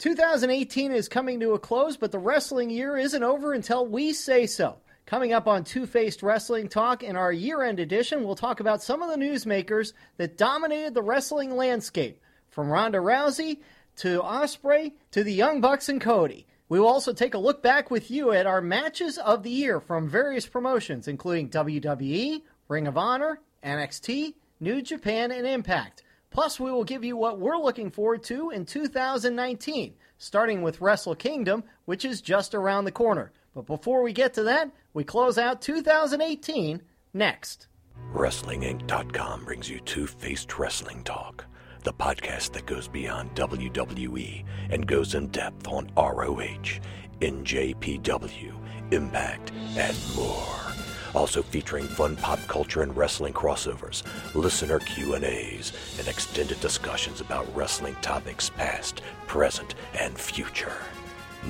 2018 is coming to a close, but the wrestling year isn't over until we say so. Coming up on Two Faced Wrestling Talk in our year end edition, we'll talk about some of the newsmakers that dominated the wrestling landscape, from Ronda Rousey to Ospreay to the Young Bucks and Cody. We will also take a look back with you at our matches of the year from various promotions, including WWE, Ring of Honor, NXT, New Japan, and Impact. Plus, we will give you what we're looking forward to in 2019, starting with Wrestle Kingdom, which is just around the corner. But before we get to that, we close out 2018 next. WrestlingInc.com brings you Two Faced Wrestling Talk, the podcast that goes beyond WWE and goes in depth on ROH, NJPW, Impact, and more. Also featuring fun pop culture and wrestling crossovers, listener Q&As, and extended discussions about wrestling topics past, present, and future.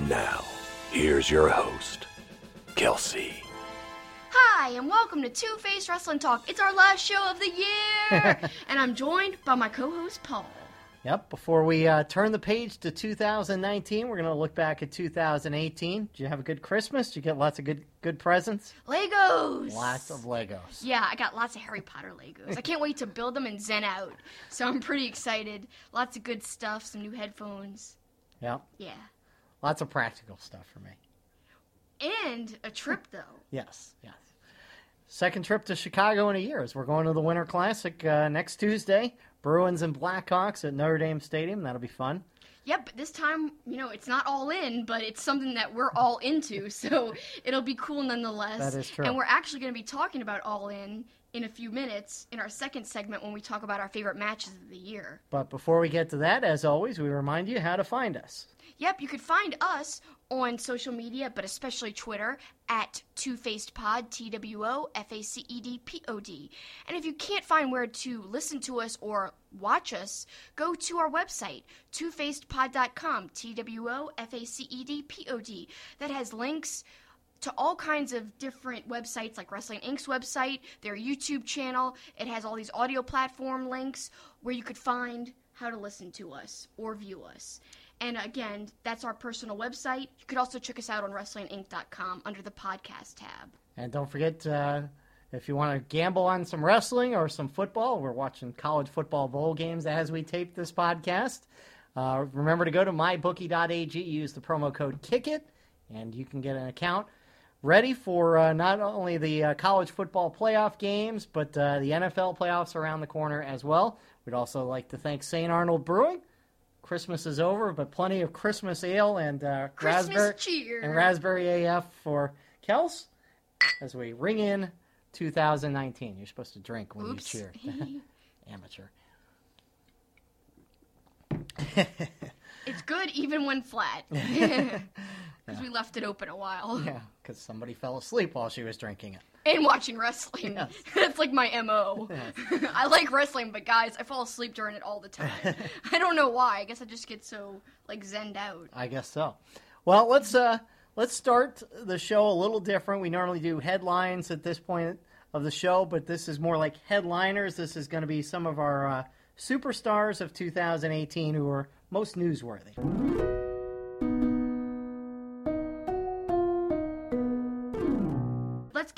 Now, here's your host, Kelsey. Hi, and welcome to Two Face Wrestling Talk. It's our last show of the year, and I'm joined by my co-host Paul. Yep. Before we uh, turn the page to 2019, we're going to look back at 2018. Did you have a good Christmas? Did you get lots of good good presents? Legos. Lots of Legos. Yeah, I got lots of Harry Potter Legos. I can't wait to build them and zen out. So I'm pretty excited. Lots of good stuff. Some new headphones. Yep. Yeah. Lots of practical stuff for me. And a trip though. Yes. Yes. Second trip to Chicago in a year as we're going to the Winter Classic uh, next Tuesday. Bruins and Blackhawks at Notre Dame Stadium. That'll be fun. Yep, but this time, you know, it's not all in, but it's something that we're all into, so it'll be cool nonetheless. That is true. And we're actually going to be talking about all in in a few minutes in our second segment when we talk about our favorite matches of the year. But before we get to that, as always, we remind you how to find us. Yep, you could find us on social media, but especially Twitter at Two Faced Pod, T W O F A C E D P O D. And if you can't find where to listen to us or watch us, go to our website, twofacedpod.com, T W O F A C E D P O D. That has links to all kinds of different websites like Wrestling Inc.'s website, their YouTube channel. It has all these audio platform links where you could find how to listen to us or view us. And again, that's our personal website. You could also check us out on WrestlingInc.com under the podcast tab. And don't forget, uh, if you want to gamble on some wrestling or some football, we're watching college football bowl games as we tape this podcast. Uh, remember to go to mybookie.ag, use the promo code KICKIT, and you can get an account ready for uh, not only the uh, college football playoff games, but uh, the NFL playoffs around the corner as well. We'd also like to thank St. Arnold Brewing. Christmas is over, but plenty of Christmas ale and uh, Christmas raspberry cheer. and raspberry AF for Kels as we ring in 2019. You're supposed to drink when Oops. you cheer. Amateur. It's good even when flat. Because we left it open a while. Yeah, because somebody fell asleep while she was drinking it. And watching wrestling. Yes. That's like my MO. I like wrestling, but guys, I fall asleep during it all the time. I don't know why. I guess I just get so like zenned out. I guess so. Well, let's uh let's start the show a little different. We normally do headlines at this point of the show, but this is more like headliners. This is going to be some of our uh, superstars of 2018 who are most newsworthy.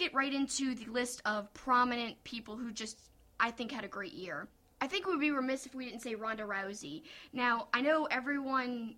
Get right into the list of prominent people who just, I think, had a great year. I think we'd be remiss if we didn't say Ronda Rousey. Now, I know everyone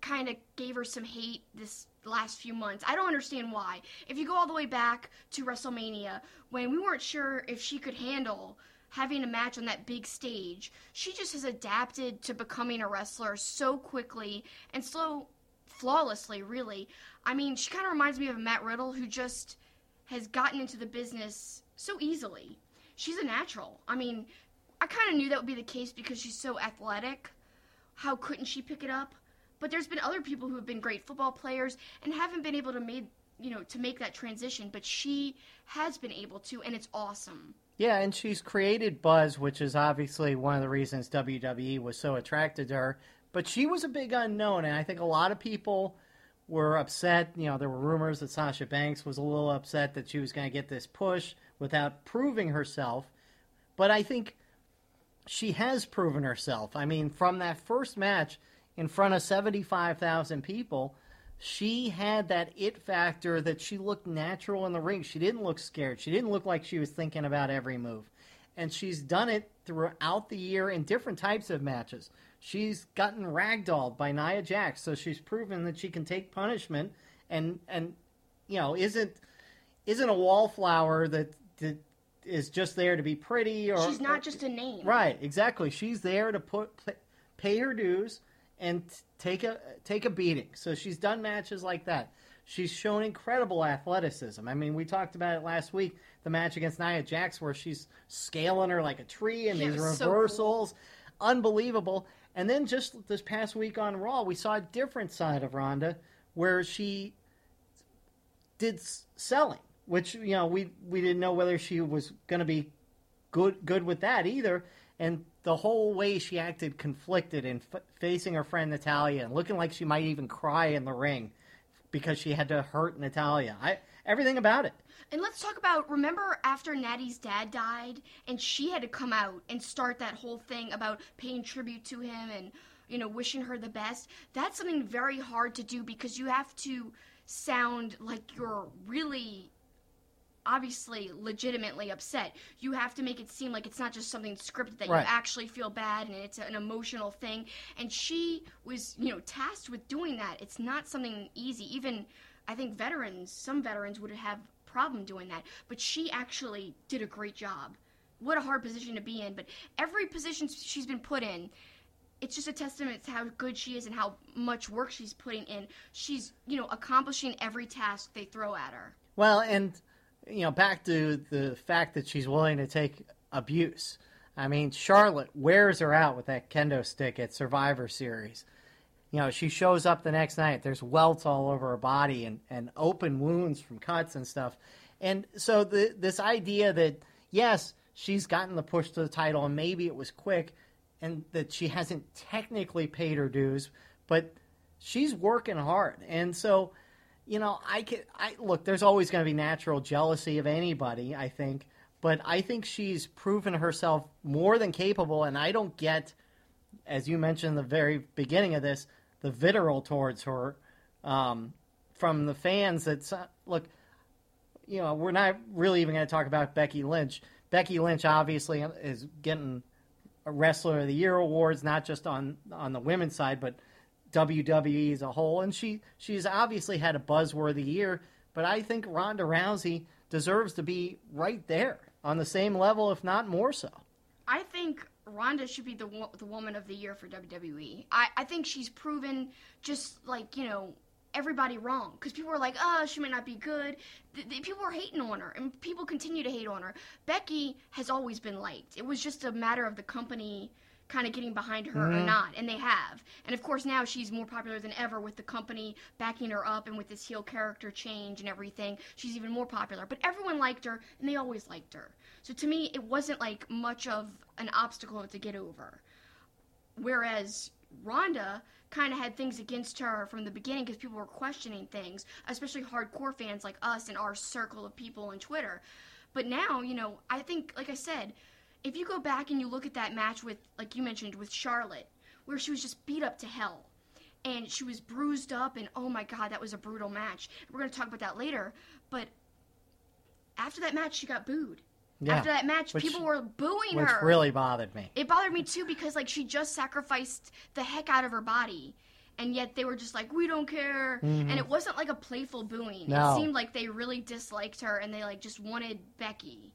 kind of gave her some hate this last few months. I don't understand why. If you go all the way back to WrestleMania, when we weren't sure if she could handle having a match on that big stage, she just has adapted to becoming a wrestler so quickly and so flawlessly, really. I mean, she kind of reminds me of Matt Riddle, who just has gotten into the business so easily. She's a natural. I mean, I kind of knew that would be the case because she's so athletic. How couldn't she pick it up? but there's been other people who have been great football players and haven't been able to made you know to make that transition, but she has been able to, and it's awesome. Yeah, and she's created buzz, which is obviously one of the reasons WWE was so attracted to her. But she was a big unknown, and I think a lot of people were upset. You know, there were rumors that Sasha Banks was a little upset that she was going to get this push without proving herself. But I think she has proven herself. I mean, from that first match in front of 75,000 people, she had that it factor that she looked natural in the ring. She didn't look scared. She didn't look like she was thinking about every move. And she's done it throughout the year in different types of matches. She's gotten ragdolled by Nia Jax, so she's proven that she can take punishment and and you know isn't isn't a wallflower that, that is just there to be pretty or She's not or- just a name. Right, exactly. She's there to put pay her dues and take a take a beating. So she's done matches like that. She's shown incredible athleticism. I mean, we talked about it last week, the match against Nia Jax where she's scaling her like a tree and Yeah, these was so cool. reversals. Unbelievable. And then just this past week on Raw, we saw a different side of Ronda where she did selling, which you know we we didn't know whether she was going to be good good with that either. And the whole way she acted conflicted and f- facing her friend Natalya and looking like she might even cry in the ring because she had to hurt Natalya. I everything about it. And let's talk about remember after Natty's dad died and she had to come out and start that whole thing about paying tribute to him and you know wishing her the best. That's something very hard to do because you have to sound like you're really obviously legitimately upset. You have to make it seem like it's not just something scripted that Right. you actually feel bad and it's an emotional thing. And she was, you know, tasked with doing that. It's not something easy. Even I think veterans, some veterans would have problem doing that, but she actually did a great job. What a hard position to be in, but every position she's been put in, it's just a testament to how good she is and how much work she's putting in. She's, you know, accomplishing every task they throw at her. Well, and you know, back to the fact that she's willing to take abuse. I mean, Charlotte wears her out with that kendo stick at Survivor Series. You know, she shows up the next night. There's welts all over her body and, and open wounds from cuts and stuff. And so the this idea that yes, she's gotten the push to the title and maybe it was quick and that she hasn't technically paid her dues, but she's working hard. And so you know, I can. I look. There's always going to be natural jealousy of anybody. I think, but I think she's proven herself more than capable. And I don't get, as you mentioned in the very beginning of this, the vitriol towards her um, from the fans. That look, you know, we're not really even going to talk about Becky Lynch. Becky Lynch obviously is getting a Wrestler of the Year awards, not just on on the women's side, but WWE as a whole, and she she's obviously had a buzzworthy year. But I think Ronda Rousey deserves to be right there on the same level, if not more so. I think Ronda should be the wo- the woman of the year for WWE. I, I think she's proven just like you know everybody wrong because people were like, oh, she might not be good. Th- th- people were hating on her, and people continue to hate on her. Becky has always been liked. It was just a matter of the company kind of getting behind her or mm-hmm. not, and they have. And of course, now she's more popular than ever with the company backing her up and with this heel character change and everything. She's even more popular. But everyone liked her, and they always liked her. So to me, it wasn't like much of an obstacle to get over. Whereas Ronda kind of had things against her from the beginning because people were questioning things, especially hardcore fans like us and our circle of people on Twitter. But now, you know, I think, like I said, if you go back and you look at that match with, like you mentioned, with Charlotte, where she was just beat up to hell. And she was bruised up, and oh my god, that was a brutal match. We're going to talk about that later. But after that match, she got booed. Yeah, After that match, which- people were booing Which her. Which really bothered me. It bothered me too because like she just sacrificed the heck out of her body. And yet they were just like, we don't care. And it wasn't like a playful booing. Mm-hmm. No. It seemed like they really disliked her and they like just wanted Becky.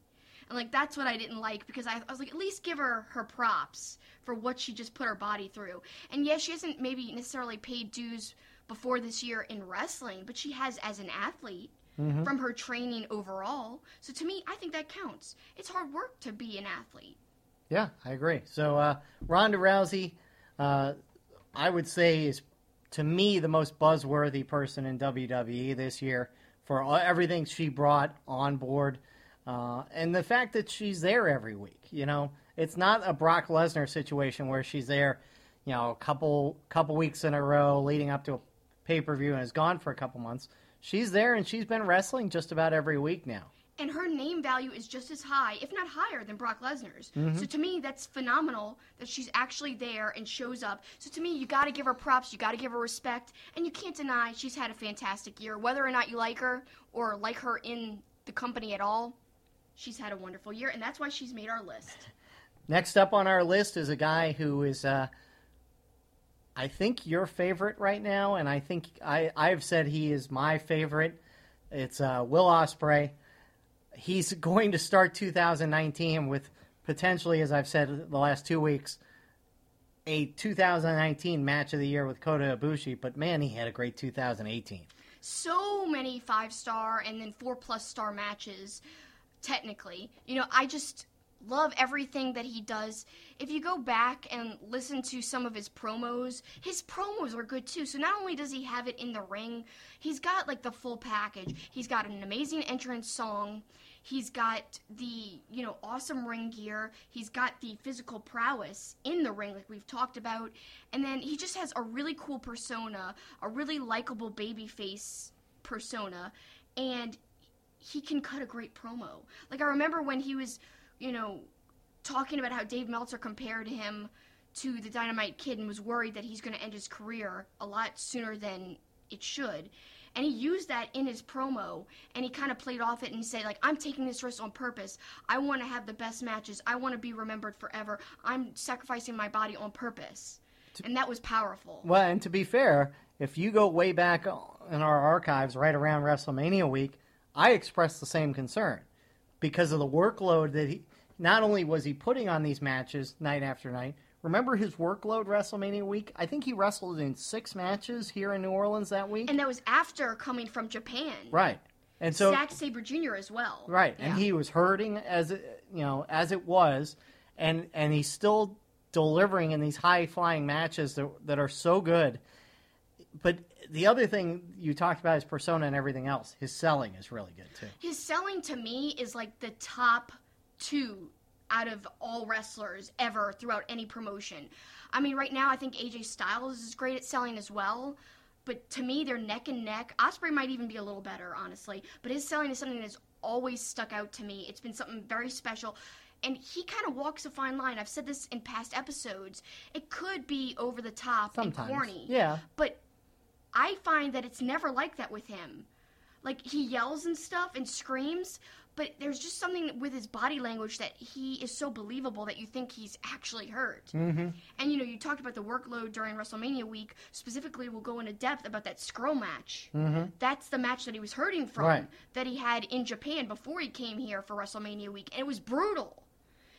And like that's what I didn't like because I, I was like, at least give her her props for what she just put her body through. And yes, she hasn't maybe necessarily paid dues before this year in wrestling, but she has as an athlete from her training overall. So to me, I think that counts. It's hard work to be an athlete. Yeah, I agree. So uh, Ronda Rousey, uh, I would say, is to me, the most buzzworthy person in WWE this year for all, everything she brought on board. Uh, and the fact that she's there every week, you know, it's not a Brock Lesnar situation where she's there, you know, a couple couple weeks in a row leading up to a pay per view and is gone for a couple months. She's there and she's been wrestling just about every week now. and her name value is just as high, if not higher, than Brock Lesnar's. Mm-hmm. So to me, that's phenomenal that she's actually there and shows up. So to me, you got to give her props, you got to give her respect, and you can't deny she's had a fantastic year. Whether or not you like her or like her in the company at all, she's had a wonderful year, and that's why she's made our list. Next up on our list is a guy who is, uh, I think, your favorite right now, and I think I, I've said he is my favorite. It's uh, Will Ospreay. He's going to start 2019 with potentially, as I've said the last two weeks, a 2019 match of the year with Kota Ibushi. But man, he had a great 2018. so many five star and then four plus star matches technically you know i just love everything that he does if you go back and listen to some of his promos his promos are good too so not only does he have it in the ring he's got like the full package he's got an amazing entrance song He's got the, you know, awesome ring gear. He's got the physical prowess in the ring, like we've talked about. And then he just has a really cool persona, a really likable baby face persona. And he can cut a great promo. Like, I remember when he was, you know, talking about how Dave Meltzer compared him to the Dynamite Kid and was worried that he's going to end his career a lot sooner than it should. And he used that in his promo, and he kind of played off it and said, like, I'm taking this risk on purpose. I want to have the best matches. I want to be remembered forever. I'm sacrificing my body on purpose. And that was powerful. Well, and to be fair, if you go way back in our archives, right around WrestleMania week, I expressed the same concern because of the workload that he. Not only was he putting on these matches night after night. Remember his workload WrestleMania week? I think he wrestled in six matches here in New Orleans that week. And that was after coming from Japan. right, and so Zack Sabre Jr. as well. Right, Yeah. and he was hurting as it, you know as it was, and and he's still delivering in these high flying matches that that are so good. But the other thing you talked about his persona and everything else. His selling is really good too. His selling to me is like the top two out of all wrestlers ever throughout any promotion. I mean, right now I think AJ Styles is great at selling as well. But to me, they're neck and neck. Ospreay might even be a little better, honestly. But his selling is something that's always stuck out to me. It's been something very special. And he kind of walks a fine line. I've said this in past episodes. It could be over the top Sometimes, and corny. yeah. But I find that it's never like that with him. Like he yells and stuff and screams, but there's just something with his body language that he is so believable that you think he's actually hurt. Mm-hmm. And you know, you talked about the workload during WrestleMania week. Specifically, we'll go into depth about that scroll match. Mm-hmm. That's the match that he was hurting from Right. that he had in Japan before he came here for WrestleMania week, and it was brutal.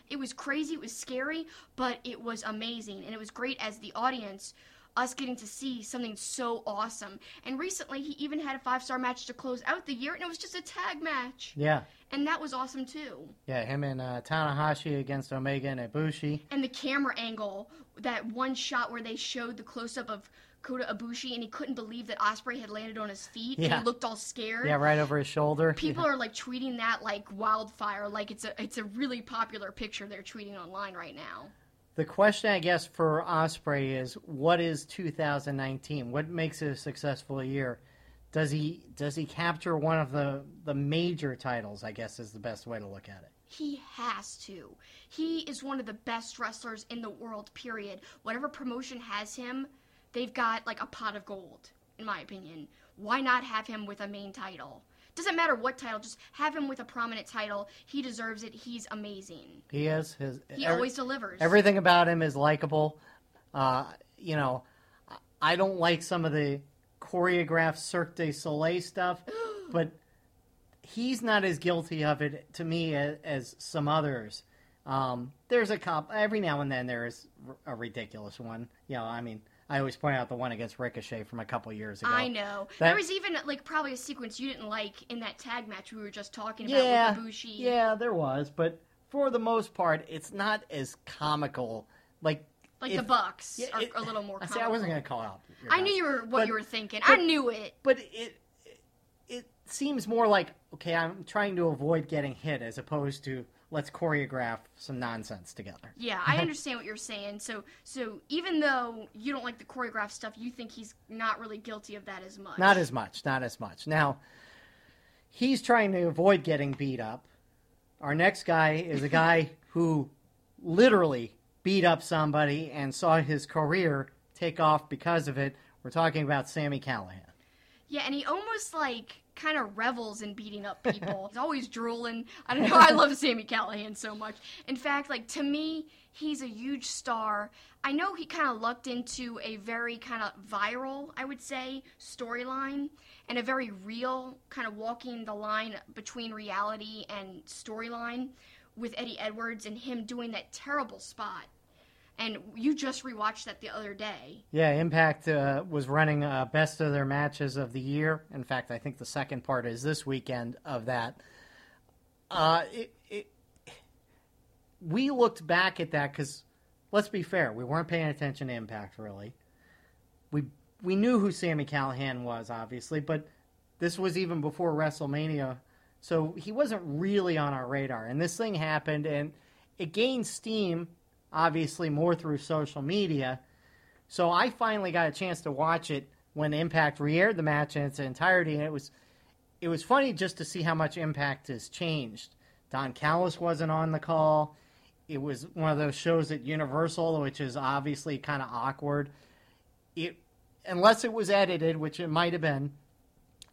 It was crazy, it was scary, but it was amazing. And it was great as the audience, us getting to see something so awesome. And recently, he even had a five star match to close out the year, and it was just a tag match. Yeah, And that was awesome too. yeah. Him and uh, Tanahashi against Omega and Ibushi. And the camera angle, that one shot where they showed the close up of Kota Ibushi, and he couldn't believe that Ospreay had landed on his feet, and Yeah. he looked all scared. Yeah, right over his shoulder. People are like tweeting that like wildfire, like it's a it's a really popular picture they're tweeting online right now. The question, I guess, for Ospreay is, what is 2019? What makes it a successful year? Does he does he capture one of the the major titles? I guess is the best way to look at it. He has to. He is one of the best wrestlers in the world, period. Whatever promotion has him, they've got like a pot of gold, in my opinion. Why not have him with a main title? Doesn't matter what title, just have him with a prominent title. He deserves it. He's amazing. He is his. He every- always delivers. Everything about him is likable. Uh, you know, I don't like some of the choreographed Cirque du Soleil stuff, but he's not as guilty of it to me as, as some others. Um, there's a cop every now and then there is a ridiculous one. You know, I mean, I always point out the one against Ricochet from a couple years ago. I know. That- there was even like probably a sequence you didn't like in that tag match we were just talking about Yeah, with Ibushi. yeah, there was, but for the most part, it's not as comical. Like Like if- the Bucks Yeah, are a little more. I say I wasn't going to call out. I knew you were what But- you were thinking. but- I knew it. but it it seems more like okay, I'm trying to avoid getting hit as opposed to let's choreograph some nonsense together. Yeah, I understand what you're saying. So, so even though you don't like the choreographed stuff, you think he's not really guilty of that as much. Not as much, not as much. Now, he's trying to avoid getting beat up. Our next guy is a guy who literally beat up somebody and saw his career take off because of it. We're talking about Sami Callihan. Yeah, and he almost like kind of revels in beating up people. he's always drooling. I don't know. I love Sami Callihan so much. In fact, like to me, he's a huge star. I know he kind of lucked into a very kind of viral, I would say, storyline and a very real kind of walking the line between reality and storyline with Eddie Edwards and him doing that terrible spot. And you just rewatched that the other day. Yeah, Impact uh, was running uh, best of their matches of the year. In fact, I think the second part is this weekend of that. Uh, it, it, we looked back at that because, let's be fair, we weren't paying attention to Impact really. We we knew who Sami Callihan was, obviously, but this was even before WrestleMania, so he wasn't really on our radar. And this thing happened, and it gained steam, obviously more through social media. So I finally got a chance to watch it when Impact re-aired the match in its entirety, and it was it was funny just to see how much Impact has changed. Don Callis wasn't on the call. It was one of those shows at Universal, which is obviously kind of awkward. It unless it was edited, which it might have been.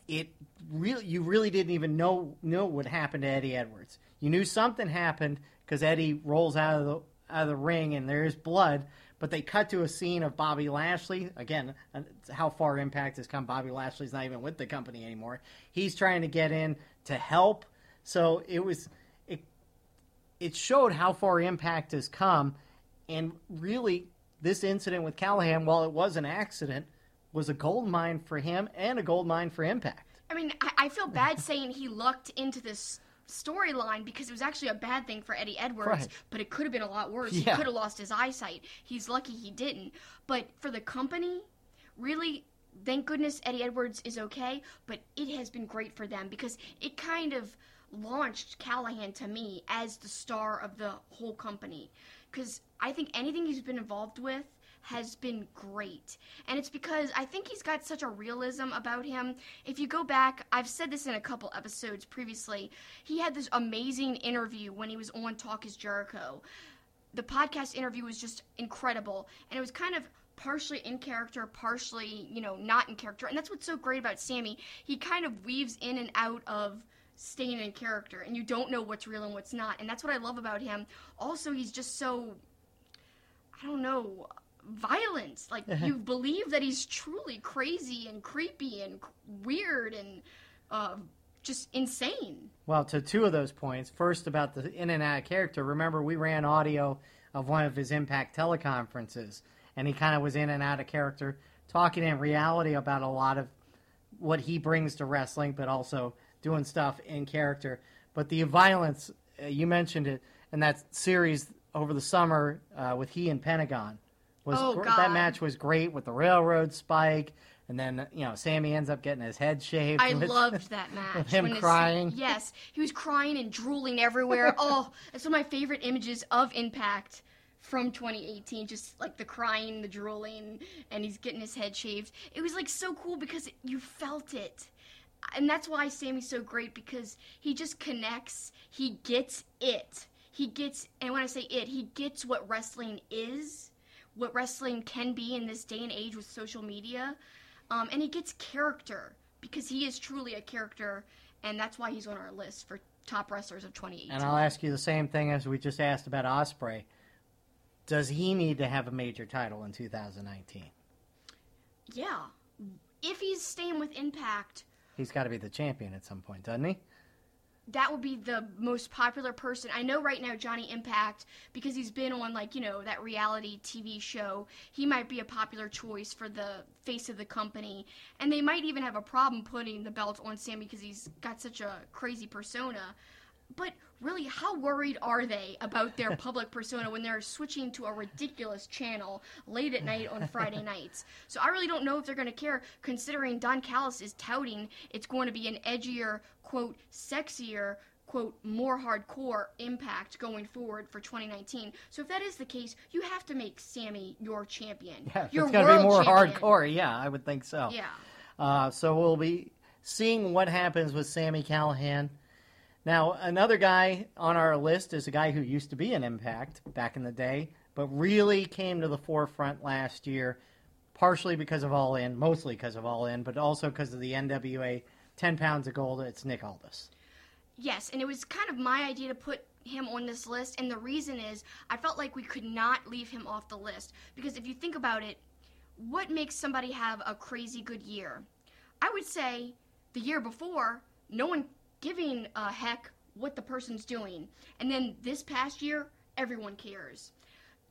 It really you really didn't even know know what happened to Eddie Edwards. You knew something happened because Eddie rolls out of the out of the ring and there's blood, but they cut to a scene of Bobby Lashley. Again, uh, how far Impact has come. Bobby Lashley's not even with the company anymore. He's trying to get in to help. So it was it it showed how far Impact has come, and really this incident with Callihan, while it was an accident, was a gold mine for him and a gold mine for Impact. I mean, I, I feel bad saying he lucked into this storyline because it was actually a bad thing for Eddie Edwards, Right. but it could have been a lot worse. He could have lost his eyesight. He's lucky he didn't. But for the company, really, thank goodness Eddie Edwards is okay, but it has been great for them because it kind of launched Callihan to me as the star of the whole company. Because I think anything he's been involved with has been great. And it's because I think he's got such a realism about him. If you go back, I've said this in a couple episodes previously, he had this amazing interview when he was on Talk is Jericho. The podcast interview was just incredible, and it was kind of partially in character, partially, you know, not in character. And that's what's so great about Sami. He kind of weaves in and out of staying in character, and you don't know what's real and what's not. And that's what I love about him. Also, he's just so I don't know, violent. Like you believe that he's truly crazy and creepy and weird and uh, just insane. Well, to two of those points. First, about the in and out of character. Remember, we ran audio of one of his Impact teleconferences, and he kind of was in and out of character, talking in reality about a lot of what he brings to wrestling, but also doing stuff in character. But the violence, uh, you mentioned it, in that series over the summer uh, with he and Pentagon. Was Oh, gr- God. that match was great with the railroad spike, and then you know Sami ends up getting his head shaved. I which- loved that match. him when his- crying. yes, he was crying and drooling everywhere. oh, it's one of my favorite images of Impact from 2018. Just like the crying, the drooling, and he's getting his head shaved. It was like so cool because it, you felt it. And that's why Sami's so great because he just connects. He gets it. He gets, and when I say it, he gets what wrestling is, what wrestling can be in this day and age with social media. Um, and he gets character because he is truly a character, and that's why he's on our list for top wrestlers of 2018. And I'll ask you the same thing as we just asked about Ospreay. Does he need to have a major title in 2019? yeah, if he's staying with Impact, He's got to be the champion at some point, doesn't he? That would be the most popular person. I know right now Johnny Impact because he's been on like, you know, that reality TV show. He might be a popular choice for the face of the company. And they might even have a problem putting the belt on Sami because he's got such a crazy persona. But really, how worried are they about their public persona when they're switching to a ridiculous channel late at night on Friday nights? So I really don't know if they're going to care, considering Don Callis is touting it's going to be an edgier, quote, sexier, quote, more hardcore impact going forward for 2019. So if that is the case, you have to make Sami your champion. Yeah, your it's going to be more champion. hardcore. Yeah, I would think so. Yeah. Uh, so we'll be seeing what happens with Sami Callihan. Now, another guy on our list is a guy who used to be an Impact back in the day, but really came to the forefront last year, partially because of All In, mostly because of All In, but also because of the NWA 10 pounds of gold. It's Nick Aldis. Yes, and it was kind of my idea to put him on this list, and the reason is I felt like we could not leave him off the list because if you think about it, what makes somebody have a crazy good year? I would say the year before, no one giving a heck what the person's doing, and then this past year, everyone cares.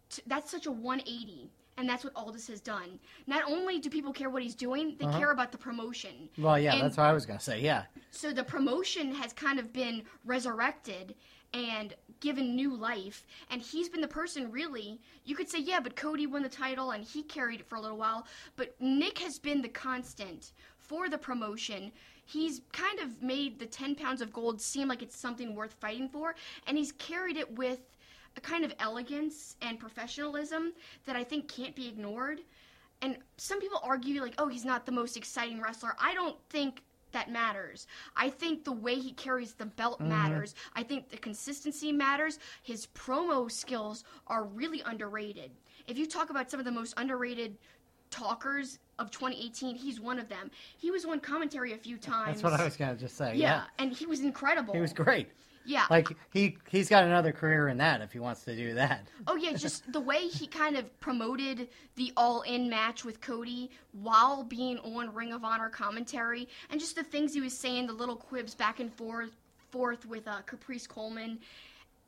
T- That's such a 180. And that's what Aldis has done. Not only do people care what he's doing, they uh-huh. care about the promotion. Well, yeah, And- that's what I was going to say. Yeah. so the promotion has kind of been resurrected and given new life and he's been the person really you could say yeah but cody won the title and he carried it for a little while but nick has been the constant for the promotion he's kind of made the 10 pounds of gold seem like it's something worth fighting for and he's carried it with a kind of elegance and professionalism that i think can't be ignored. And some people argue like oh he's not the most exciting wrestler. I don't think that matters. I think the way he carries the belt mm-hmm. matters. I think the consistency matters. His promo skills are really underrated. If you talk about some of the most underrated talkers of 2018 he's one of them he was on commentary a few times That's what I was going to just say. yeah, Yeah. and he was incredible He was great. yeah Like, he, he's got another career in that if he wants to do that. Oh yeah, just the way he kind of promoted the all-in match with Cody while being on Ring of Honor commentary, and just the things he was saying, the little quibs back and forth, forth with uh, Caprice Coleman.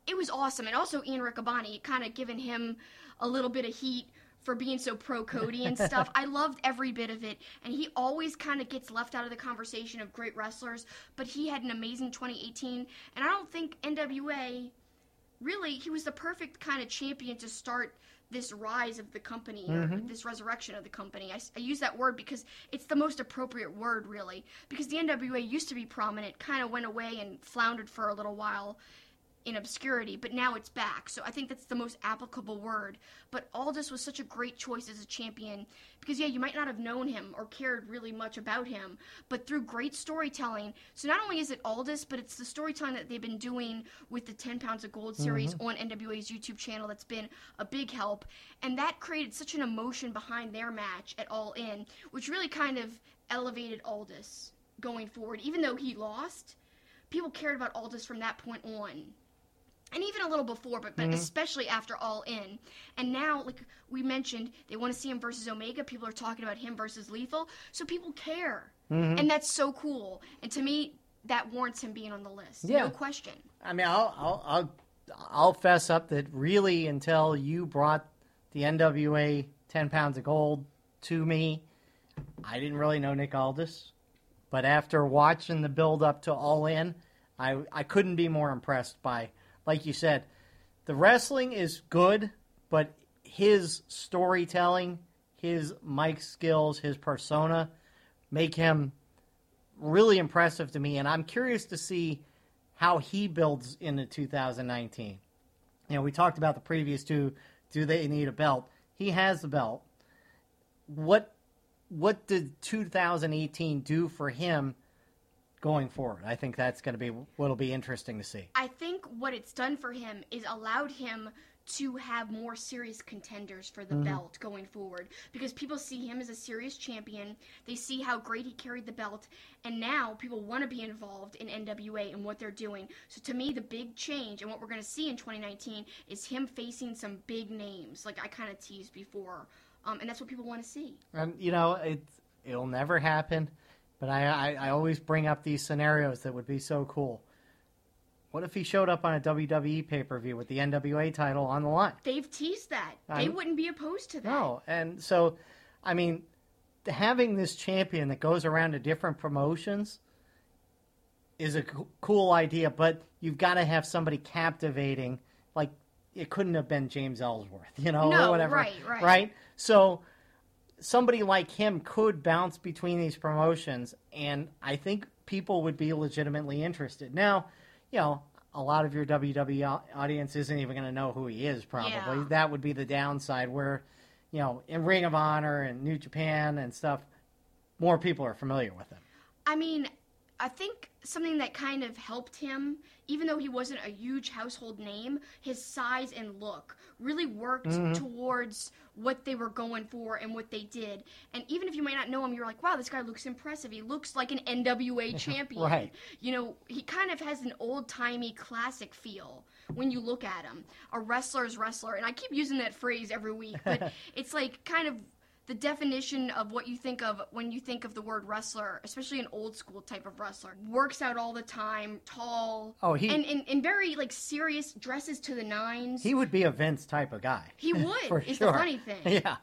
It was awesome, and also Ian Riccaboni kind of giving him a little bit of heat for being so pro Cody and stuff. I loved every bit of it, and he always kind of gets left out of the conversation of great wrestlers. But he had an amazing 2018, and I don't think NWA really he was the perfect kind of champion to start this rise of the company or mm-hmm. this resurrection of the company I use that word because it's the most appropriate word really because the nwa used to be prominent kind of went away and floundered for a little while in obscurity, but now it's back. So I think that's the most applicable word. But Aldis was such a great choice as a champion because, yeah, you might not have known him or cared really much about him, but through great storytelling. So not only is it Aldis, but it's the storytelling that they've been doing with the 10 Pounds of Gold mm-hmm. series on NWA's YouTube channel that's been a big help. And that created such an emotion behind their match at All In, which really kind of elevated Aldis going forward. Even though he lost, people cared about Aldis from that point on and even a little before, but, but mm. especially after All In. And now, like we mentioned, they want to see him versus Omega. People are talking about him versus Lethal, so people care, mm-hmm. and that's so cool. And to me, that warrants him being on the list, Yeah. no question. I mean, I'll, I'll, I'll, I'll fess up that really until you brought the NWA 10 pounds of gold to me, I didn't really know Nick Aldis. But after watching the build up to All In, I, I couldn't be more impressed by, like you said, the wrestling is good, but his storytelling, his mic skills, his persona make him really impressive to me. And I'm curious to see how he builds into 2019. You know, we talked about the previous two. Do they need a belt? He has the belt. What what did 2018 do for him going forward? I think that's going to be what'll be interesting to see. I think what it's done for him is allowed him to have more serious contenders for the belt going forward because people see him as a serious champion. They see how great he carried the belt, and now people want to be involved in NWA and what they're doing. So to me, the big change and what we're going to see in 2019 is him facing some big names, like I kind of teased before, um, and that's what people want to see. And you know, it it'll never happen. But I, I, I always bring up these scenarios that would be so cool. What if he showed up on a WWE pay per view with the NWA title on the line? They've teased that. They I'm- wouldn't be opposed to that. No, and so, I mean, having this champion that goes around to different promotions is a co- cool idea, but you've got to have somebody captivating. Like it couldn't have been James Ellsworth, you know, No, or whatever. right, right. Right. So somebody like him could bounce between these promotions, and I think people would be legitimately interested. Now, you know, a lot of your WWE audience isn't even going to know who he is. Probably Yeah. that would be the downside. Where, you know, in Ring of Honor and New Japan and stuff, more people are familiar with him. I mean, I think something that kind of helped him, even though he wasn't a huge household name, his size and look really worked mm-hmm. towards what they were going for and what they did. And even if you might not know him, you're like, wow, this guy looks impressive. He looks like an NWA champion. Right. You know, he kind of has an old timey classic feel when you look at him. A wrestler's wrestler. And I keep using that phrase every week, but it's like kind of the definition of what you think of when you think of the word wrestler, especially an old school type of wrestler. Works out all the time, tall. Oh, he- and, and, and very like serious, dresses to the nines. He would be a Vince type of guy. He would, for is sure. the funny thing. Yeah.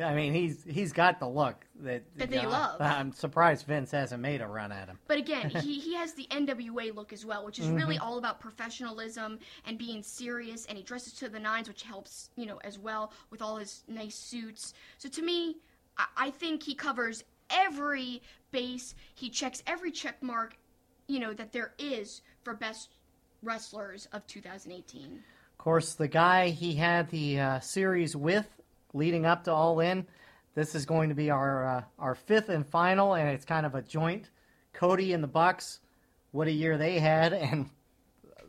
I mean, he's he's got the look that That they know, love. I'm surprised Vince hasn't made a run at him. But again, he, he has the NWA look as well, which is really Mm-hmm. all about professionalism and being serious. And he dresses to the nines, which helps, you know, as well with all his nice suits. So to me, I, I think he covers every base. He checks every check mark, you know, that there is for best wrestlers of 2018. Of course, the guy he had the uh, series with leading up to All In, this is going to be our uh, our fifth and final, and it's kind of a joint. Cody and the Bucks, what a year they had, and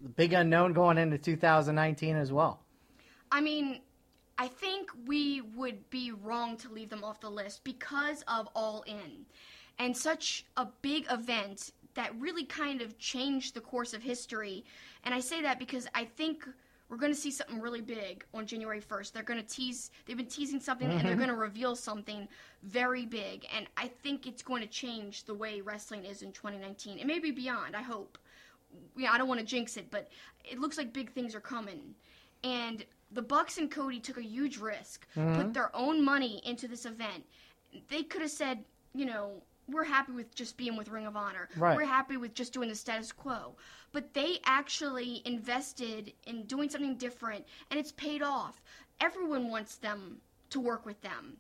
the big unknown going into 2019 as well. I mean, I think we would be wrong to leave them off the list because of All In and such a big event that really kind of changed the course of history. And I say that because I think we're going to see something really big on January 1st. They're going to tease, they've been teasing something and they're mm-hmm. going to reveal something very big. And I think it's going to change the way wrestling is in 2019 and maybe beyond, I hope yeah, I don't want to jinx it, but it looks like big things are coming. And the Bucks and Cody took a huge risk, put mm-hmm. their own money into this event. They could have said, you know, we're happy with just being with Ring of Honor. Right. We're happy with just doing the status quo. But they actually invested in doing something different, and it's paid off. Everyone wants them to work with them.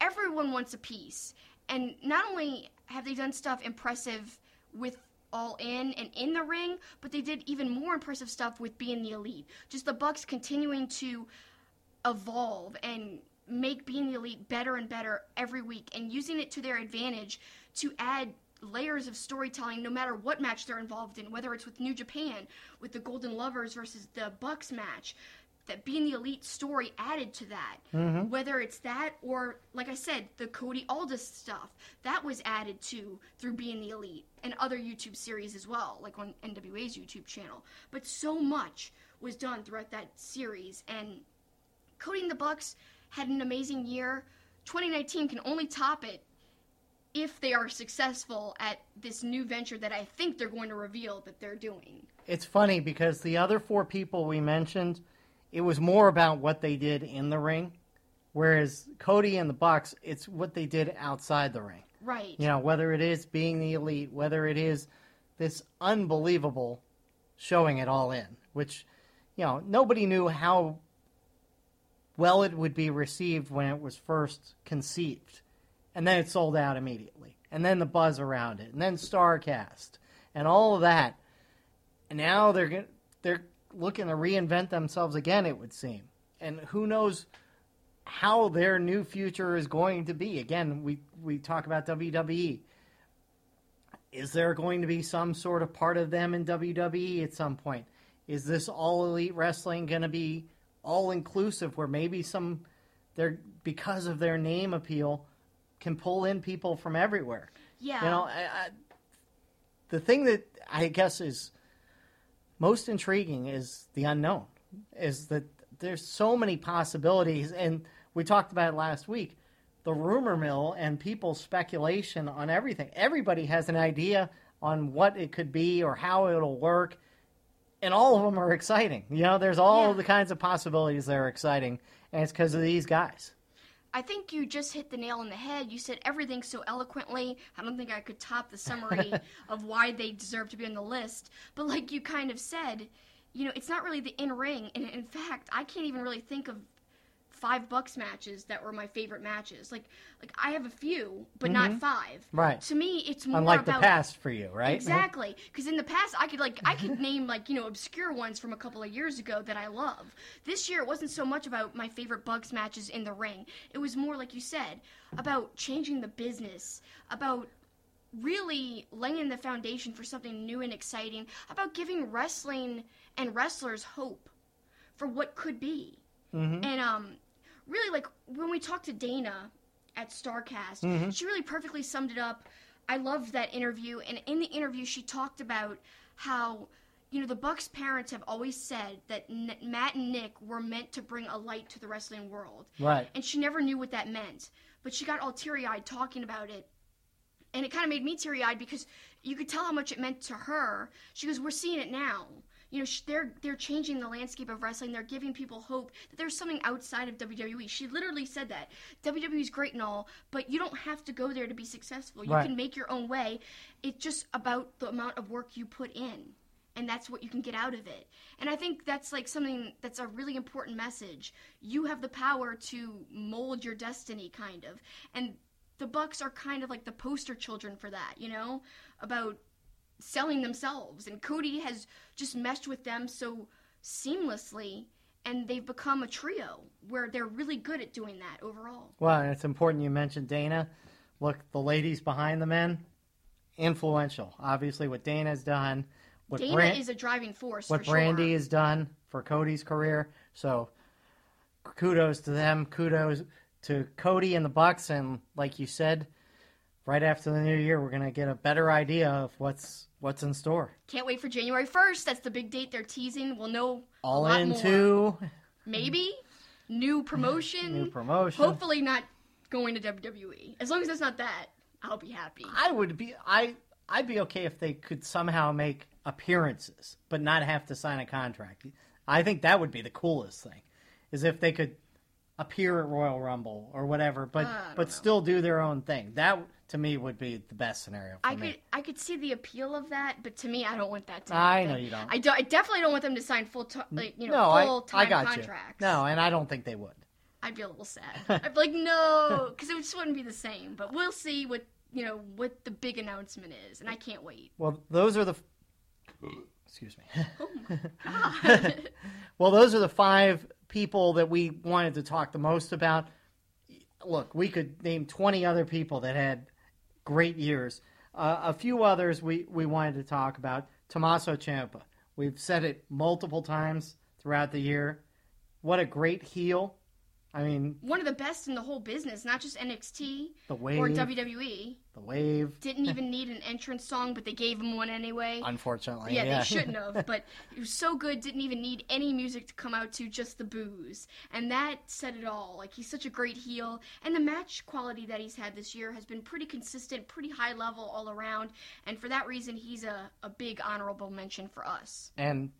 Everyone wants a piece. And not only have they done stuff impressive with all in and in the ring, but they did even more impressive stuff with being the elite. Just the Bucks continuing to evolve and make being the elite better and better every week and using it to their advantage to add layers of storytelling no matter what match they're involved in whether it's with New Japan with the Golden Lovers versus the Bucks match that being the elite story added to that. Mm-hmm. Whether it's that or like I said the Cody Aldis stuff that was added to through being the elite and other YouTube series as well like on NWA's YouTube channel. But so much was done throughout that series and coding the Bucks had an amazing year. 2019 can only top it if they are successful at this new venture that I think they're going to reveal that they're doing. It's funny because the other four people we mentioned, it was more about what they did in the ring, whereas Cody and the Bucks, it's what they did outside the ring. Right. You know, whether it is being the elite, whether it is this unbelievable showing it all in, which, you know, nobody knew how well it would be received when it was first conceived. And then it sold out immediately. And then the buzz around it. And then Starcast. And all of that. And now they're they're looking to reinvent themselves again, it would seem. And who knows how their new future is going to be. Again, we, we talk about WWE. Is there going to be some sort of part of them in WWE at some point? Is this all elite wrestling going to be all inclusive where maybe some they're because of their name appeal can pull in people from everywhere? Yeah. You know, I, I, the thing that I guess is most intriguing is the unknown. Is that there's so many possibilities, and we talked about it last week. The rumor mill and people's speculation on everything. Everybody has an idea on what it could be or how it'll work, and all of them are exciting. You know, there's all Yeah. the kinds of possibilities that are exciting, and it's because of these guys. I think you just hit the nail on the head. You said everything so eloquently. I don't think I could top the summary of why they deserve to be on the list. But like you kind of said, you know, it's not really the in ring. And in fact, I can't even really think of five bucks matches that were my favorite matches. Like like I have a few, but not five. Mm-hmm. Right. To me, it's more Unlike about the past for you, right? Exactly, because in the past I could like I could name like you know obscure ones from a couple of years ago that I love. This year it wasn't so much about my favorite Bucks matches in the ring. It was more like you said about changing the business, about really laying the foundation for something new and exciting, about giving wrestling and wrestlers hope for what could be. And um, really, like when we talked to Dana at Starcast, mm-hmm. she really perfectly summed it up. I loved that interview, and in the interview, she talked about how you know the Bucks' parents have always said that N- Matt and Nick were meant to bring a light to the wrestling world, Right. and she never knew what that meant. But she got all teary-eyed talking about it, and it kind of made me teary-eyed because you could tell how much it meant to her. She goes, "We're seeing it now." You know, they're they're changing the landscape of wrestling. They're giving people hope that there's something outside of WWE. She literally said that WWE is great and all, but you don't have to go there to be successful. You Right. can make your own way. It's just about the amount of work you put in, and that's what you can get out of it. And I think that's like something that's a really important message. You have the power to mold your destiny, kind of, and the Bucks are kind of like the poster children for that. You know, about selling themselves and Cody has just meshed with them so seamlessly and they've become a trio where they're really good at doing that overall. Well, and it's important you mentioned Dana. Look, the ladies behind the men, influential. Obviously, what Dana's done, what Dana Bran- is a driving force what for Brandi sure. has done for Cody's career. So, kudos to them. Kudos to Cody and the Bucks. And like you said, right after the new year, we're gonna get a better idea of what's what's in store. Can't wait for January 1st. That's the big date they're teasing. We'll know a All into maybe new promotion. new promotion. Hopefully not going to WWE. As long as it's not that, I'll be happy. I would be I I'd be okay if they could somehow make appearances but not have to sign a contract. I think that would be the coolest thing. Is if they could appear at Royal Rumble or whatever, but don't but know. still do their own thing. That to me would be the best scenario for I me. could I could see the appeal of that, but to me, I don't want that to. Happen. I know you don't. I, do, I definitely don't want them to sign full, to, like you know, no, full time contracts. you. No, and I don't think they would. I'd be a little sad. I'd be like, no, because it just wouldn't be the same. But we'll see what you know what the big announcement is, and I can't wait. Well, those are the. Excuse me. Oh my God. Well, those are the five people that we wanted to talk the most about. Look, we could name 20 other people that had great years. Uh, a few others we, we wanted to talk about. Tommaso Ciampa. We've said it multiple times throughout the year. What a great heel. I mean, One of the best in the whole business, not just NXT the or WWE. the wave. Didn't even need an entrance song, but they gave him one anyway. Unfortunately, Yeah, yeah, they shouldn't have, but it was so good, didn't even need any music to come out to, just the boos. And that said it all. Like, he's such a great heel. And the match quality that he's had this year has been pretty consistent, pretty high level all around. And for that reason, he's a, a big honorable mention for us. and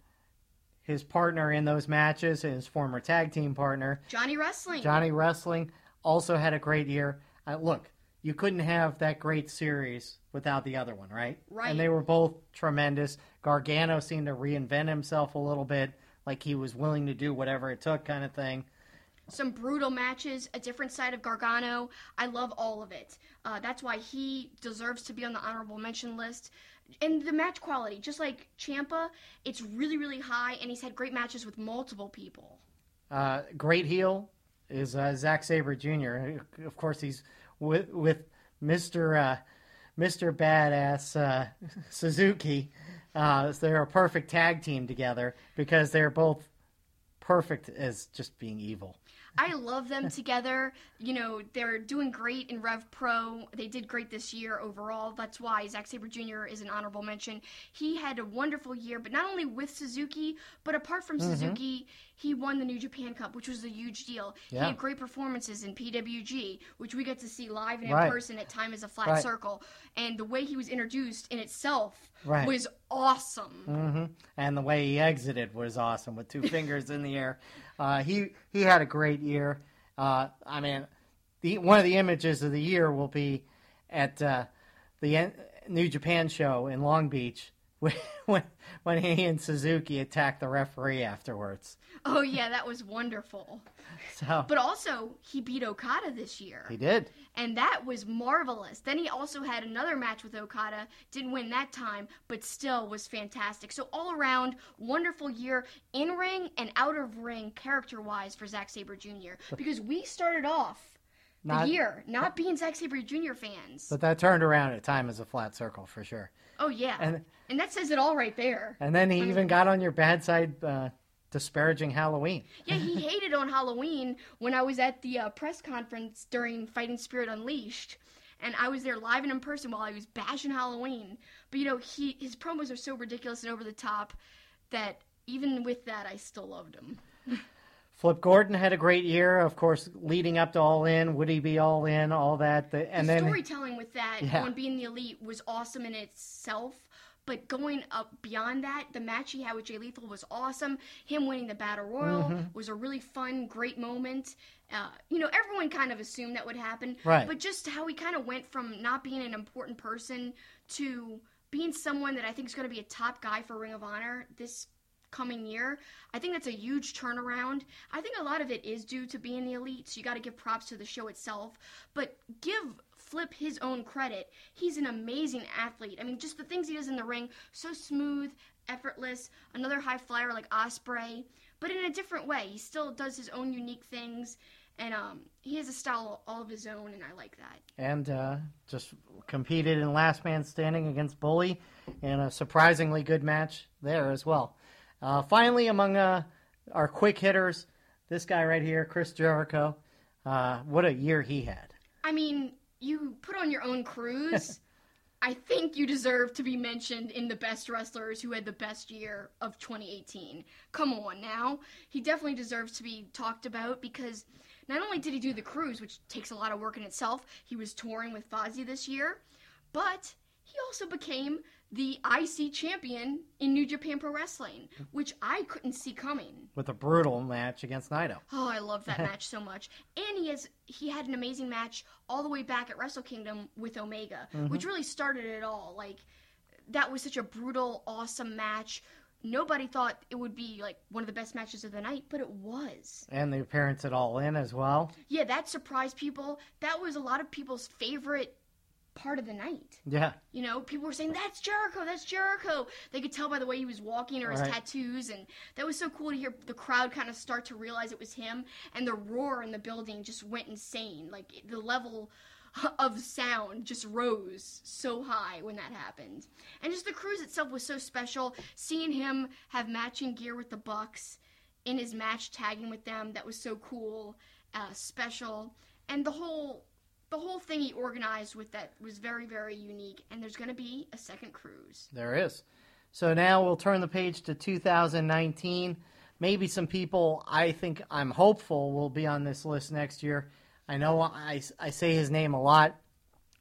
his partner in those matches, his former tag team partner, Johnny Wrestling. Johnny Wrestling also had a great year. Uh, look, you couldn't have that great series without the other one, right? Right. And they were both tremendous. Gargano seemed to reinvent himself a little bit, like he was willing to do whatever it took, kind of thing. some brutal matches, a different side of Gargano. I love all of it. Uh, that's why he deserves to be on the honorable mention list. And the match quality, just like Ciampa, it's really, really high, and he's had great matches with multiple people. Uh, great heel is uh, Zack Sabre Jr. Of course, he's with with Mister uh, Mister Badass uh, Suzuki. Uh, they're a perfect tag team together because they're both perfect as just being evil. I love them together. You know, they're doing great in Rev Pro. They did great this year overall. That's why Zack Sabre Jr. is an honorable mention. He had a wonderful year, but not only with Suzuki, but apart from Mm-hmm. Suzuki, he won the New Japan Cup, which was a huge deal. He had great performances in PWG, which we got to see live and in Right. person at Time is a Flat Right. Circle. And the way he was introduced in itself Right. was awesome. hmm And the way he exited was awesome with two fingers in the air. Uh, he he had a great year. Uh, I mean, the one of the images of the year will be at uh, the New Japan show in Long Beach when when he and Suzuki attacked the referee afterwards. Oh yeah, that was wonderful. So But also, he beat Okada this year. he did. And that was marvelous. Then he also had another match with Okada. Didn't win that time, but still was fantastic. So all around, wonderful year in ring and out of ring, character wise for Zack Sabre Jr. Because we started off the year not being Zack Sabre Jr. fans. But that turned around at time as a flat circle for sure. oh yeah, And- and, that says it all right there. And then he even got on your bad side, uh, disparaging Halloween. Yeah, he hated on Halloween when I was at the uh, press conference during Fighting Spirit Unleashed, and I was there live and in person while I was bashing Halloween. But you know, he his promos are so ridiculous and over the top that even with that, I still loved him. Flip Gordon had a great year, of course, leading up to All In. Would he be All In? All that, the, and the then storytelling with that Yeah. on being the elite was awesome in itself. But going up beyond that, the match he had with Jay Lethal was awesome. Him winning the Battle Royal Mm-hmm. was a really fun, great moment. Uh, you know, everyone kind of assumed that would happen. Right. But just how he kind of went from not being an important person to being someone that I think is going to be a top guy for Ring of Honor this coming year. I think that's a huge turnaround. I think a lot of it is due to being the elite, so you got to give props to the show itself. But give Flip his own credit. He's an amazing athlete. I mean, just the things he does in the ring, so smooth, effortless. Another high flyer like Ospreay, but in a different way. He still does his own unique things, and um, he has a style all of his own, and I like that. and uh, just competed in Last Man Standing against Bully in a surprisingly good match there as well. Uh, finally, among uh, our quick hitters, this guy right here, Chris Jericho. Uh, what a year he had. I mean, you put on your own cruise. I think you deserve to be mentioned in the best wrestlers who had the best year of 2018. Come on now. He definitely deserves to be talked about because not only did he do the cruise, which takes a lot of work in itself, he was touring with Fozzy this year, but he also became the IC champion in New Japan Pro Wrestling, which I couldn't see coming. with a brutal match against Naito. Oh, I love that match so much. And he has he had an amazing match all the way back at Wrestle Kingdom with Omega, mm-hmm. which really started it all. Like that was such a brutal, awesome match. Nobody thought it would be like one of the best matches of the night, but it was. And the appearance at All In as well. Yeah, that surprised people. That was a lot of people's favorite part of the night. Yeah. You know, people were saying, That's Jericho, that's Jericho. They could tell by the way he was walking or his Right. tattoos. And that was so cool to hear the crowd kind of start to realize it was him. And the roar in the building just went insane. Like the level of sound just rose so high when that happened. And just the cruise itself was so special. Seeing him have matching gear with the Bucks in his match tagging with them, that was so cool, uh, special. And the whole the whole thing he organized with that was very very unique and there's going to be a second cruise There is. So now we'll turn the page to 2019. Maybe some people I think I'm hopeful will be on this list next year. I know I, I say his name a lot.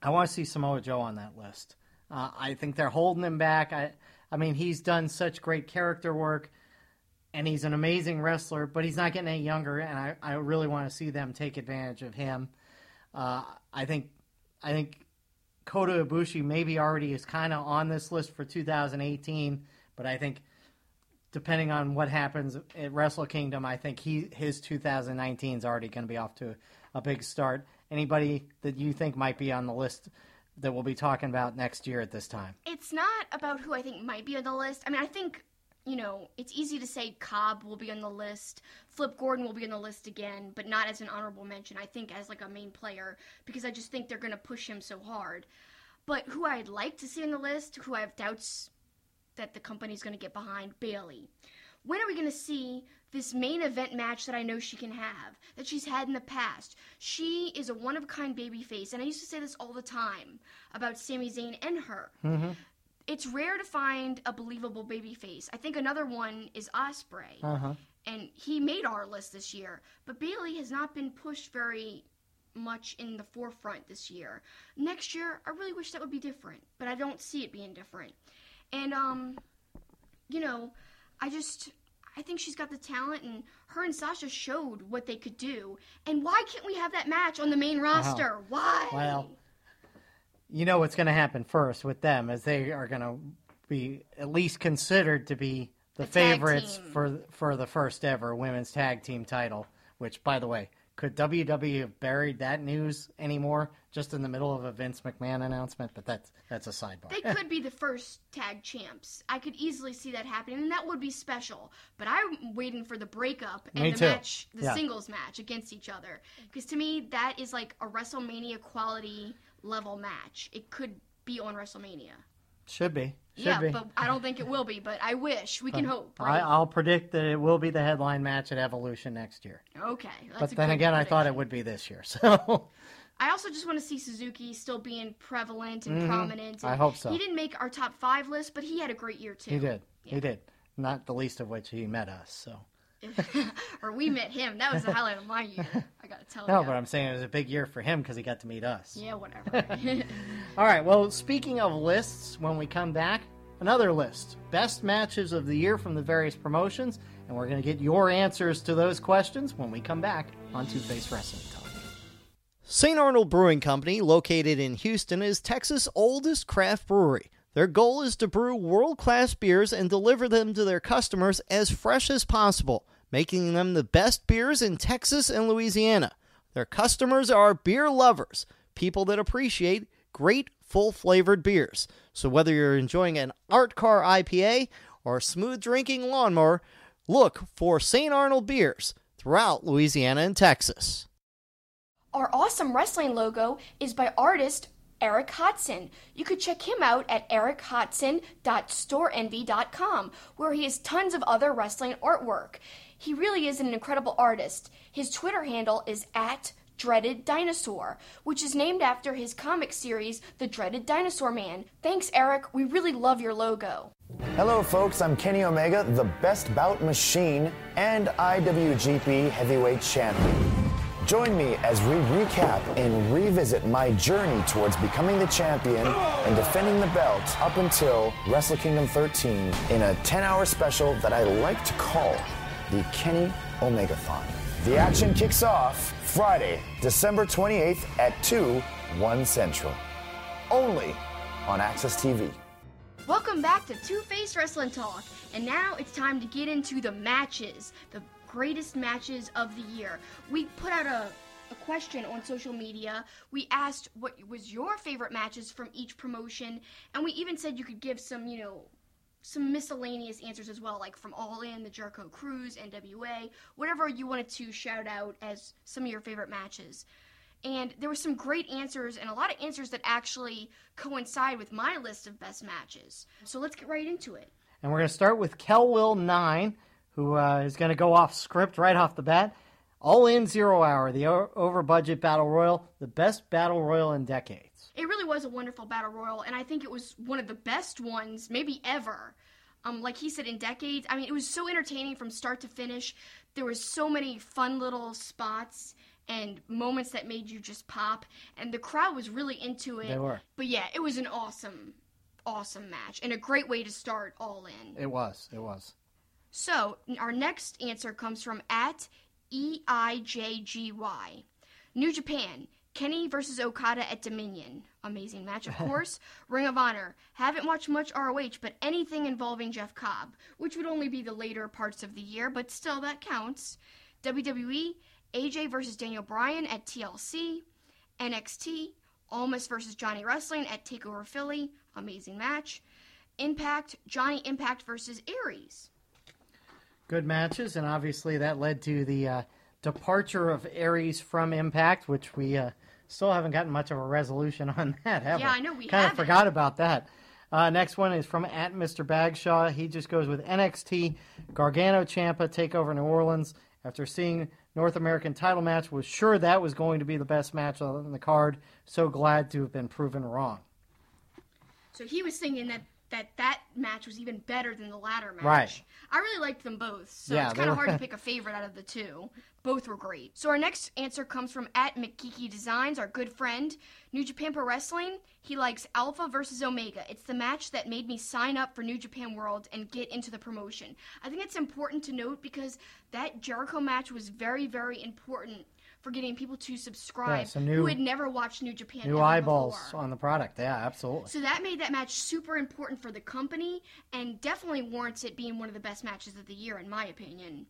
I want to see Samoa Joe on that list. Uh, I think they're holding him back. I, I mean, he's done such great character work, and he's an amazing wrestler, but he's not getting any younger, and I, I really want to see them take advantage of him. Uh, I think, I think Kota Ibushi maybe already is kind of on this list for 2018, but I think depending on what happens at Wrestle Kingdom, I think he his 2019 is already going to be off to a big start. Anybody that you think might be on the list that we'll be talking about next year at this time? it's not about who i think might be on the list i mean i think you know it's easy to say cobb will be on the list flip gordon will be on the list again but not as an honorable mention i think as like a main player because i just think they're going to push him so hard but who i'd like to see on the list who i have doubts that the company's going to get behind bayley when are we going to see this main event match that I know she can have, that she's had in the past? She is a one of a kind baby face, and I used to say this all the time about Sami Zayn and her. Mm-hmm. It's rare to find a believable baby face. I think another one is Ospreay, Uh-huh. and he made our list this year. But Bayley has not been pushed very much in the forefront this year. Next year, I really wish that would be different, but I don't see it being different. And um, you know, I just I think she's got the talent, and her and Sasha showed what they could do. And why can't we have that match on the main roster? Why? Well, you know what's going to happen first with them is they are going to be at least considered to be the, The favorites for for the first ever women's tag team title. Which, by the way, could WWE have buried that news anymore just in the middle of a Vince McMahon announcement? But that's that's a sidebar. They could be the first tag champs. I could easily see that happening, and that would be special. But I'm waiting for the breakup and Me the too. match, the Yeah. singles match against each other. Because to me, that is like a WrestleMania quality level match. It could be on WrestleMania. Should be. Should yeah, be. but I don't think it will be. But I wish we can hope. I, Right? I'll predict that it will be the headline match at Evolution next year. okay. But then again, I thought it would be this year. So I also just want to see Suzuki still being prevalent and prominent. Mm-hmm. I and hope so. He didn't make our top five list, but he had a great year too. he did. He did. Not the least of which he met us. So or we met him. That was the highlight of my year. I gotta tell no, you. but I'm saying it was a big year for him because he got to meet us. Yeah, whatever. All right. Well, speaking of lists, when we come back, another list: best matches of the year from the various promotions, and we're going to get your answers to those questions when we come back on Two Face Wrestling Talk. St. Arnold Brewing Company, located in Houston, is Texas' oldest craft brewery. Their goal is to brew world class beers and deliver them to their customers as fresh as possible, making them the best beers in Texas and Louisiana. Their customers are beer lovers, people that appreciate great full flavored beers. So whether you're enjoying an art car IPA or a smooth drinking lawnmower, look for St. Arnold beers throughout Louisiana and Texas. Our awesome wrestling logo is by artist Eric Hodson. You could check him out at erichodson.storeenvy.com, where he has tons of other wrestling artwork. He really is an incredible artist. His Twitter handle is at Dreaded Dinosaur, which is named after his comic series, The Dreaded Dinosaur Man. Thanks, Eric. We really love your logo. Hello, folks. I'm Kenny Omega, the best bout machine and IWGP heavyweight champion. Join me as we recap and revisit my journey towards becoming the champion and defending the belt up until Wrestle Kingdom 13 in a 10 hour special that I like to call the Kenny Omegathon. The action kicks off Friday, December 28th at 2, 1 Central. Only on AXS TV. Welcome back to Two Face Wrestling Talk, and now it's time to get into the matches, the greatest matches of the year. We put out a, a question on social media. We asked what was your favorite matches from each promotion, and we even said you could give some, you know, some miscellaneous answers as well, like from All In, the Jericho Cruise, NWA, whatever you wanted to shout out as some of your favorite matches. And there were some great answers and a lot of answers that actually coincide with my list of best matches. So let's get right into it. And we're going to start with Kel Will 9, who uh, is going to go off script right off the bat. All in Zero Hour, the over budget battle royal, the best battle royal in decades. It really was a wonderful battle royal, and I think it was one of the best ones, maybe ever. Um, like he said, in decades. I mean, it was so entertaining from start to finish. There was so many fun little spots and moments that made you just pop, and the crowd was really into it. They were. But yeah, it was an awesome, awesome match, and a great way to start All In. It was. It was. So, our next answer comes from at E EIJGY. New Japan, Kenny versus Okada at Dominion. Amazing match, of course. Ring of Honor. Haven't watched much ROH, but anything involving Jeff Cobb, which would only be the later parts of the year, but still that counts. WWE, AJ versus Daniel Bryan at TLC. NXT, Almas versus Johnny Wrestling at TakeOver Philly. Amazing match. Impact, Johnny Impact versus Aries. Good matches, and obviously that led to the uh, departure of Aries from Impact, which we uh, still haven't gotten much of a resolution on that, have Yeah, I know we kind of forgot about that. Uh, next one is from at Mr. Bagshaw. He just goes with NXT Gargano Ciampa takeover New Orleans. After seeing North American title match, was sure that was going to be the best match on the card. So glad to have been proven wrong. So he was thinking that that that match was even better than the latter match. Right. I really liked them both, so Yeah, it's kind of were- hard to pick a favorite out of the two. Both were great. So our next answer comes from at McKiki Designs, our good friend. New Japan Pro Wrestling, he likes Alpha versus Omega. It's the match that made me sign up for New Japan World and get into the promotion. I think it's important to note because that Jericho match was very, very important for getting people to subscribe Yeah, new- who had never watched New Japan New eyeballs before. on the product. Yeah, absolutely. So that made that match super important for the company and definitely warrants it being one of the best matches of the year, in my opinion.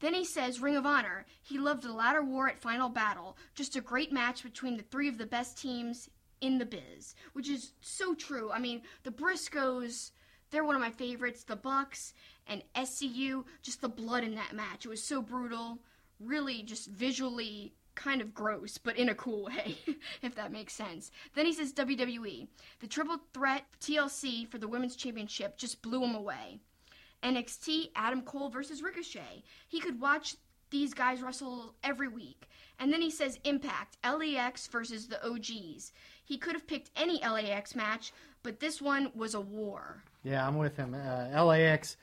Then he says Ring of Honor. He loved the ladder war at Final Battle. Just a great match between the three of the best teams in the biz, which is so true. I mean, the Briscoes, they're one of my favorites. The Bucks and SCU, just the blood in that match. It was so brutal, really just visually kind of gross, but in a cool way, if that makes sense. Then he says WWE. The triple threat TLC for the women's championship just blew him away. NXT, Adam Cole versus Ricochet. He could watch these guys wrestle every week. And then he says Impact, LAX versus the OGs. He could have picked any LAX match, but this one was a war. Yeah, I'm with him. Uh, LAX,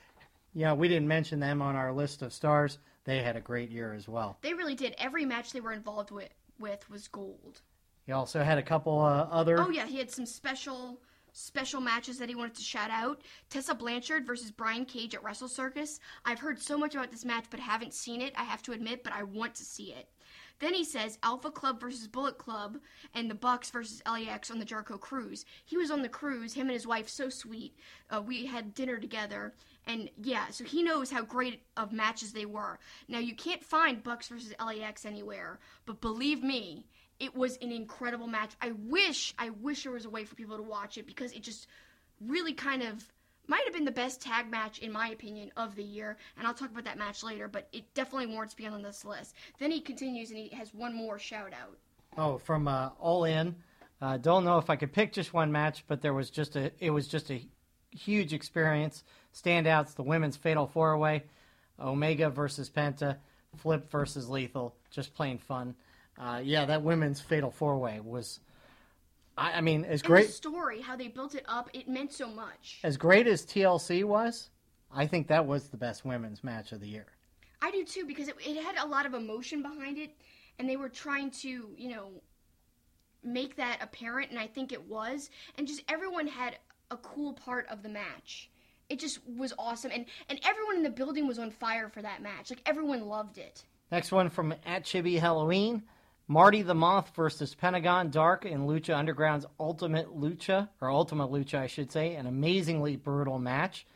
yeah, we didn't mention them on our list of stars. They had a great year as well. They really did. Every match they were involved with, with was gold. He also had a couple uh, other. Oh yeah, he had some special special matches that he wanted to shout out. Tessa Blanchard versus Brian Cage at Wrestle Circus. I've heard so much about this match but haven't seen it, I have to admit, but I want to see it. Then he says Alpha Club versus Bullet Club and the Bucks versus LAX on the Jericho cruise. He was on the cruise, him and his wife, so sweet. Uh, we had dinner together, and yeah, so he knows how great of matches they were. Now you can't find Bucks versus LAX anywhere, but believe me, it was an incredible match. I wish, I wish there was a way for people to watch it because it just really kind of might have been the best tag match in my opinion of the year. And I'll talk about that match later, but it definitely warrants being on this list. Then he continues and he has one more shout out. Oh, from uh, All In. Uh, don't know if I could pick just one match, but there was just a. It was just a huge experience. Standouts: the women's Fatal Four Way, Omega versus Penta, Flip versus Lethal. Just plain fun. Uh, yeah, that women's Fatal Four Way was. I, I mean, as And great the story, how they built it up, it meant so much. as great as TLC was. I think that was the best women's match of the year. I do too because it, it had a lot of emotion behind it, and they were trying to, you know, make that apparent, and I think it was. And just everyone had a cool part of the match. It just was awesome, and and everyone in the building was on fire for that match. Like everyone loved it. Next one from at Chibi Halloween. Marty the Moth versus Pentagon Dark in Lucha Underground's Ultimate Lucha, or Ultimate Lucha, I should say, an amazingly brutal match.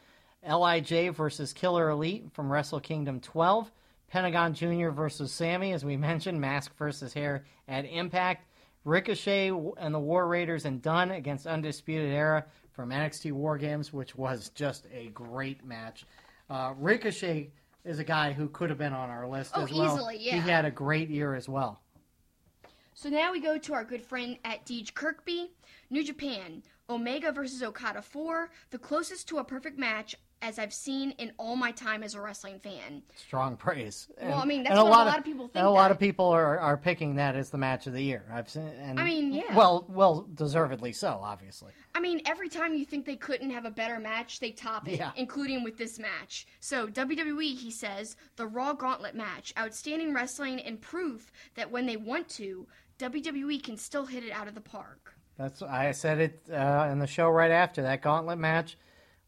LIJ versus Killer Elite from Wrestle Kingdom 12. Pentagon Jr. versus Sami, as we mentioned, Mask versus Hair at Impact. Ricochet and the War Raiders and Dunn against Undisputed Era from NXT War Games, which was just a great match. Uh, Ricochet is a guy who could have been on our list Oh, as well. easily, yeah. He had a great year as well. So now we go to our good friend at Deej Kirkby, New Japan, Omega versus Okada 4, the closest to a perfect match as I've seen in all my time as a wrestling fan. Strong praise. Well, I mean, that's and what a lot of people think And a lot that. of people are, are picking that as the match of the year. I've seen. And, I mean, yeah. Well, well, deservedly so, obviously. I mean, every time you think they couldn't have a better match, they top it, Yeah. including with this match. So, WWE, he says, the Raw Gauntlet match, outstanding wrestling and proof that when they want to, WWE can still hit it out of the park. That's I said it uh, in the show right after that gauntlet match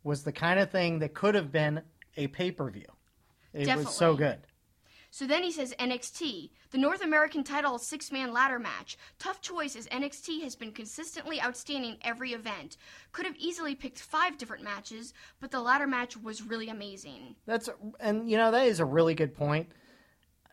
was the kind of thing that could have been a pay per view. It was so good. So then he says NXT, the North American title six man ladder match. Tough choice as NXT has been consistently outstanding every event. Could have easily picked five different matches, but the ladder match was really amazing. That's and you know that is a really good point.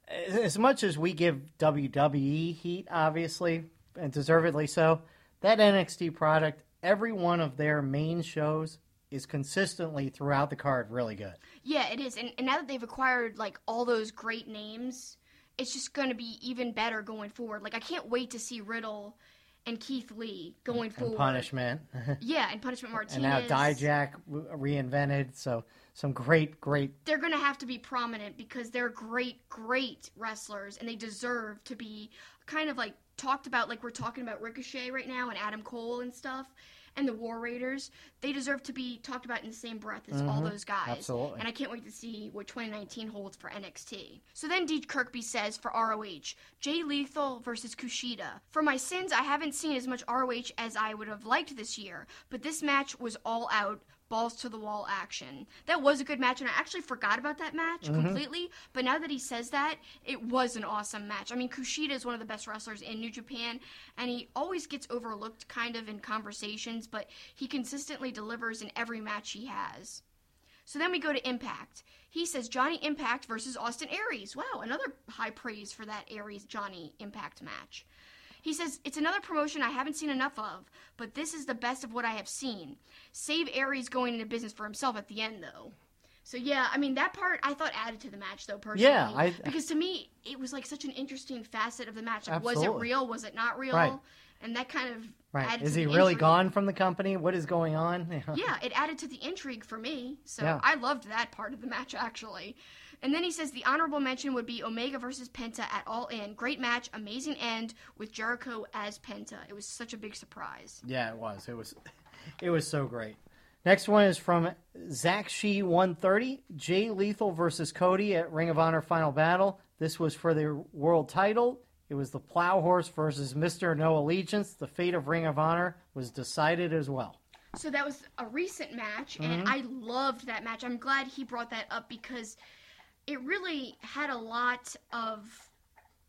As much as we give WWE heat, obviously, and deservedly so, that NXT product, every one of their main shows is consistently throughout the card really good. Yeah, it is. And, and now that they've acquired like all those great names, it's just going to be even better going forward. Like I can't wait to see Riddle and Keith Lee going And forward. Punishment, Yeah, and Punishment Martinez. and now Dijak reinvented. So some great, great they're going to have to be prominent because they're great, great wrestlers and they deserve to be kind of like talked about, like we're talking about Ricochet right now and Adam Cole and stuff. And the War Raiders, they deserve to be talked about in the same breath as all those guys. Mm-hmm. Absolutely. And I can't wait to see what 2019 holds for NXT. So then Deej Kirkby says for ROH, Jay Lethal versus Kushida. For my sins, I haven't seen as much ROH as I would have liked this year, but this match was all out balls to the wall action. That was a good match, and I actually forgot about that match mm-hmm. completely. But now that he says that, it was an awesome match. I mean, Kushida is one of the best wrestlers in New Japan, and he always gets overlooked kind of in conversations, but he consistently delivers in every match he has. So then we go to Impact. He says Johnny Impact versus Austin Aries. Wow, another high praise for that Aries Johnny Impact match. He says, It's another promotion I haven't seen enough of, but this is the best of what I have seen. Save Aries going into business for himself at the end, though. So, yeah, I mean, that part I thought added to the match, though, personally. Yeah, I- because to me, it was like such an interesting facet of the match. Like, was it real? Was it not real? Right. And that kind of. Right. Is he really intrigue. gone from the company? What is going on? Yeah, it added to the intrigue for me. So Yeah. I loved that part of the match actually. And then he says the honorable mention would be Omega versus Penta at All In. Great match, amazing end with Jericho as Penta. It was such a big surprise. Yeah, it was. It was it was so great. Next one is from Zach Shee 130, Jay Lethal versus Cody at Ring of Honor Final Battle. This was for the world title. It was the Plow Horse versus Mr. No Allegiance. The fate of Ring of Honor was decided as well. So that was a recent match, and Mm-hmm. I loved that match. I'm glad he brought that up because it really had a lot of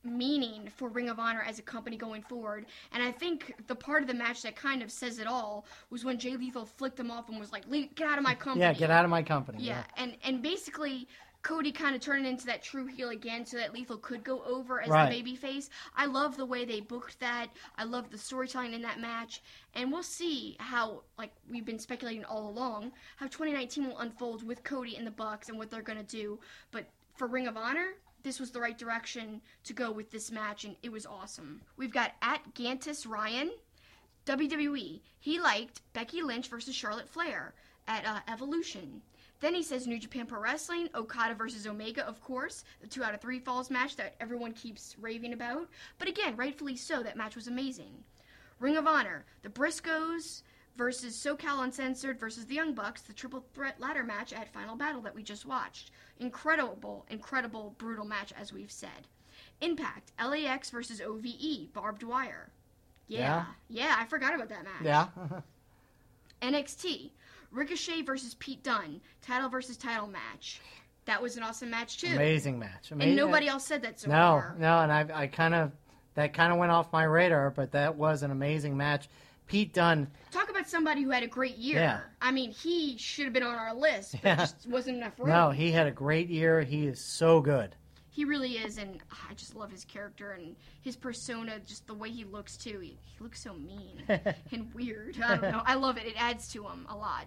meaning for Ring of Honor as a company going forward. And I think the part of the match that kind of says it all was when Jay Lethal flicked him off and was like, "Get out of my company." Yeah, get out of my company. Yeah, and and basically Cody kind of turned into that true heel again, so that Lethal could go over as Right. the baby face. I love the way they booked that. I love the storytelling in that match, and we'll see how, like we've been speculating all along, how 2019 will unfold with Cody in the Bucks and what they're gonna do. But for Ring of Honor. This was the right direction to go with this match, and it was awesome. We've got at Gantus Ryan, WWE. He liked Becky Lynch versus Charlotte Flair at uh, Evolution. Then he says New Japan Pro Wrestling, Okada versus Omega, of course, the two out of three falls match that everyone keeps raving about. But again, rightfully so, that match was amazing. Ring of Honor, the Briscoes versus SoCal Uncensored versus the Young Bucks, the triple threat ladder match at Final Battle that we just watched. Incredible, incredible, brutal match, as we've said. Impact, LAX versus OVE, barbed wire. Yeah, yeah, I forgot about that match. Yeah. NXT, Ricochet versus Pete Dunne, title versus title match. That was an awesome match too. Amazing match. Amazing. And nobody else said that so No, far. no, and I, I kind of that kind of went off my radar, but that was an amazing match. Pete Dunne, Talk about somebody who had a great year. Yeah. I mean, he should have been on our list, but Yeah. just wasn't enough room. no, he had a great year. He is so good. He really is, and I just love his character and his persona, just the way he looks too. He, he looks so mean and weird. I don't know. I love it. It adds to him a lot.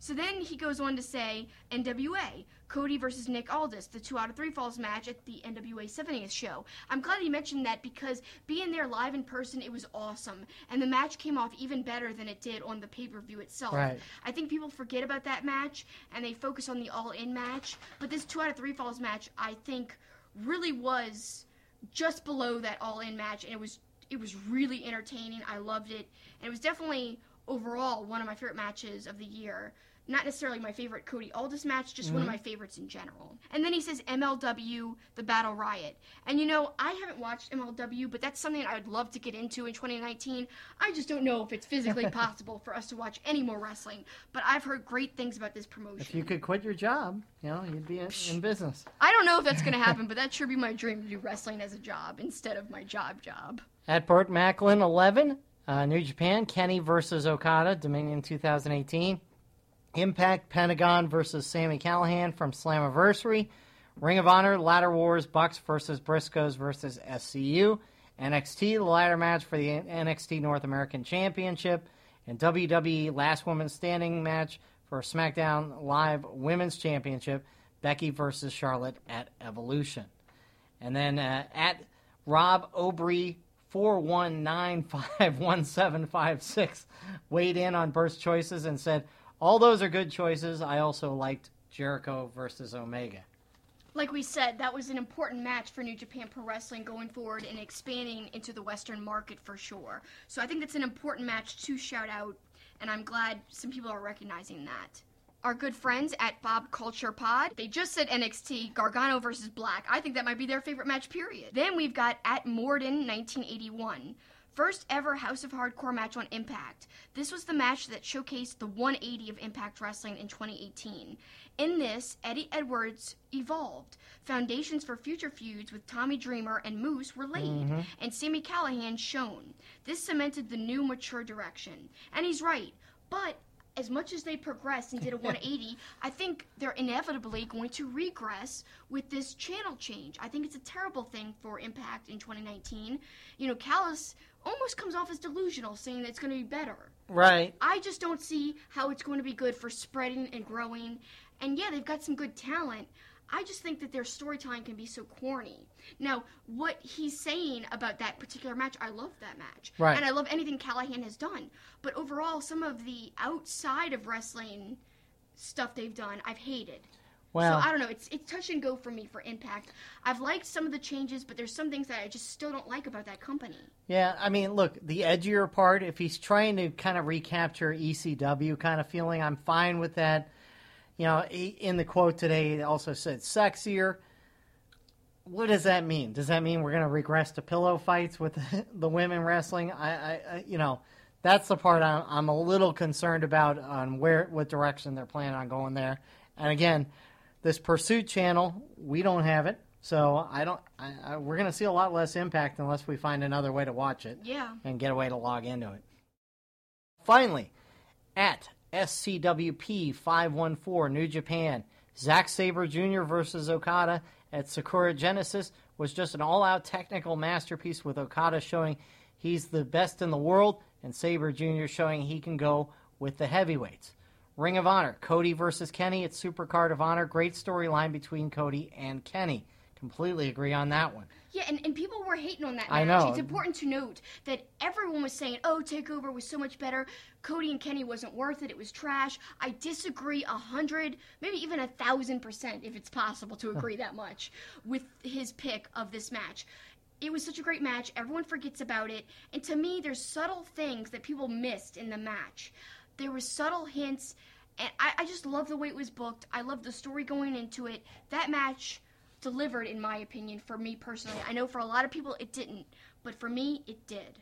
So then he goes on to say NWA, Cody versus Nick Aldis, the two out of three falls match at the NWA 70th show. I'm glad he mentioned that because being there live in person, it was awesome. And the match came off even better than it did on the pay per view itself. Right. I think people forget about that match and they focus on the all in match. But this two out of three falls match, I think, really was just below that all in match and it was it was really entertaining. I loved it. And it was definitely overall one of my favorite matches of the year. Not necessarily my favorite Cody Aldis match, just one of my favorites in general. And then he says MLW, the Battle Riot. And you know, I haven't watched MLW, but that's something I would love to get into in 2019. I just don't know if it's physically possible for us to watch any more wrestling. But I've heard great things about this promotion. If you could quit your job, you know, you'd be in, in business. I don't know if that's going to happen, but that sure be my dream to do wrestling as a job instead of my job job. At Burt Macklin 11, uh, New Japan, Kenny versus Okada, Dominion 2018. Impact, Pentagon versus Sami Callihan from Slammiversary. Ring of Honor, Ladder Wars, Bucks versus Briscoes versus SCU. NXT, the ladder match for the NXT North American Championship. And WWE Last Woman Standing match for SmackDown Live Women's Championship. Becky versus Charlotte at Evolution. And then uh, at Rob Obry four one nine five one seven five six weighed in on Burst choices and said, "All those are good choices. I also liked Jericho versus Omega." Like we said, that was an important match for New Japan Pro Wrestling going forward and expanding into the Western market for sure. So I think that's an important match to shout out and I'm glad some people are recognizing that. Our good friends at Bob Culture Pod, they just said NXT Gargano versus Black. I think that might be their favorite match, period. Then we've got at Morden 1981. First ever House of Hardcore match on Impact. This was the match that showcased the 180 of Impact Wrestling in 2018. In this, Eddie Edwards evolved. Foundations for future feuds with Tommy Dreamer and Moose were laid, mm-hmm. and Sami Callihan shown. This cemented the new mature direction. And he's right, but as much as they progressed and did a 180, I think they're inevitably going to regress with this channel change. I think it's a terrible thing for Impact in 2019. You know, Callis almost comes off as delusional, saying that it's going to be better. Right. I just don't see how it's going to be good for spreading and growing. And yeah, they've got some good talent. I just think that their storytelling can be so corny. Now, what he's saying about that particular match, I love that match. Right. And I love anything Callihan has done. But overall, some of the outside of wrestling stuff they've done, I've hated. Well, so I don't know. It's it's touch and go for me for Impact. I've liked some of the changes, but there's some things that I just still don't like about that company. Yeah, I mean, look, the edgier part, if he's trying to kind of recapture ECW kind of feeling, I'm fine with that. You know, in the quote today, it also said sexier. What does that mean? Does that mean we're going to regress to pillow fights with the women wrestling? I, I, you know, that's the part I'm, I'm a little concerned about on where, what direction they're planning on going there. And again, this Pursuit channel, we don't have it. So I don't. I, I, we're going to see a lot less impact unless we find another way to watch it Yeah. and get a way to log into it. Finally, at SCWP 514 New Japan, Zack Sabre Jr. versus Okada at Sakura Genesis was just an all out technical masterpiece with Okada showing he's the best in the world and Sabre Jr. showing he can go with the heavyweights. Ring of Honor, Cody versus Kenny at Supercard of Honor. Great storyline between Cody and Kenny. Completely agree on that one. Yeah, and, and people were hating on that match. I know. It's important to note that everyone was saying, oh, TakeOver was so much better. Cody and Kenny wasn't worth it. It was trash. I disagree a hundred, maybe even a thousand percent, if it's possible to agree that much, with his pick of this match. It was such a great match. Everyone forgets about it. And to me, there's subtle things that people missed in the match. There were subtle hints, and I, I just love the way it was booked. I love the story going into it. That match delivered, in my opinion, for me personally. I know for a lot of people it didn't, but for me, it did.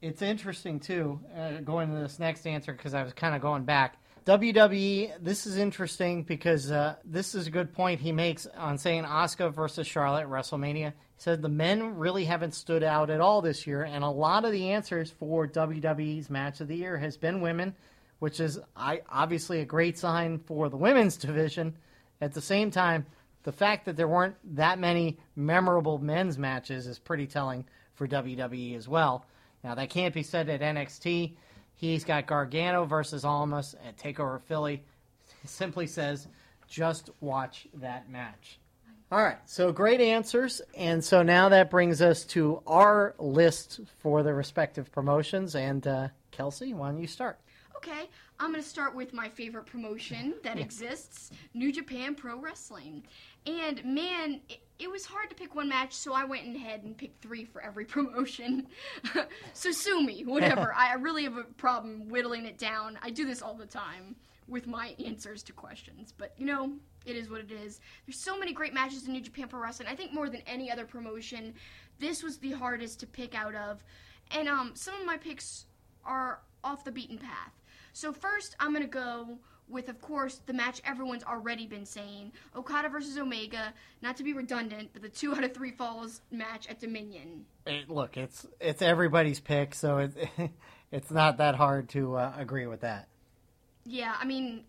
It's interesting too, uh, going to this next answer because I was kind of going back. WWE, this is interesting because uh, this is a good point he makes on saying Asuka versus Charlotte WrestleMania. He said the men really haven't stood out at all this year, and a lot of the answers for WWE's match of the year has been women, which is I, obviously a great sign for the women's division. At the same time, the fact that there weren't that many memorable men's matches is pretty telling for WWE as well. Now, that can't be said at NXT. He's got Gargano versus Almas at TakeOver Philly. Simply says, just watch that match. All right, so great answers. And so now that brings us to our list for the respective promotions. And uh, Kelsey, why don't you start? Okay, I'm going to start with my favorite promotion that exists New Japan Pro Wrestling. And man, it, it was hard to pick one match, so I went ahead and picked three for every promotion. so sue me, whatever. I really have a problem whittling it down. I do this all the time with my answers to questions. But you know, it is what it is. There's so many great matches in New Japan Pro Wrestling. I think more than any other promotion, this was the hardest to pick out of. And um, some of my picks are off the beaten path. So first, I'm gonna go with, of course, the match everyone's already been saying: Okada versus Omega. Not to be redundant, but the two out of three falls match at Dominion. It, look, it's it's everybody's pick, so it, it's not that hard to uh, agree with that. Yeah, I mean,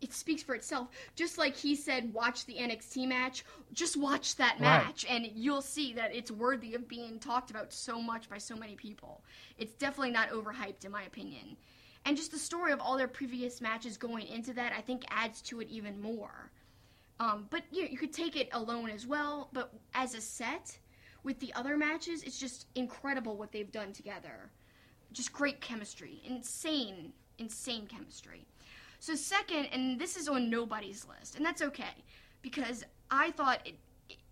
it, speaks for itself. Just like he said, watch the NXT match. Just watch that Right. match, and you'll see that it's worthy of being talked about so much by so many people. It's definitely not overhyped, in my opinion. And just the story of all their previous matches going into that, I think, adds to it even more. Um, but you, you could take it alone as well. But as a set, with the other matches, it's just incredible what they've done together. Just great chemistry, insane, insane chemistry. So second, and this is on nobody's list, and that's okay because I thought it,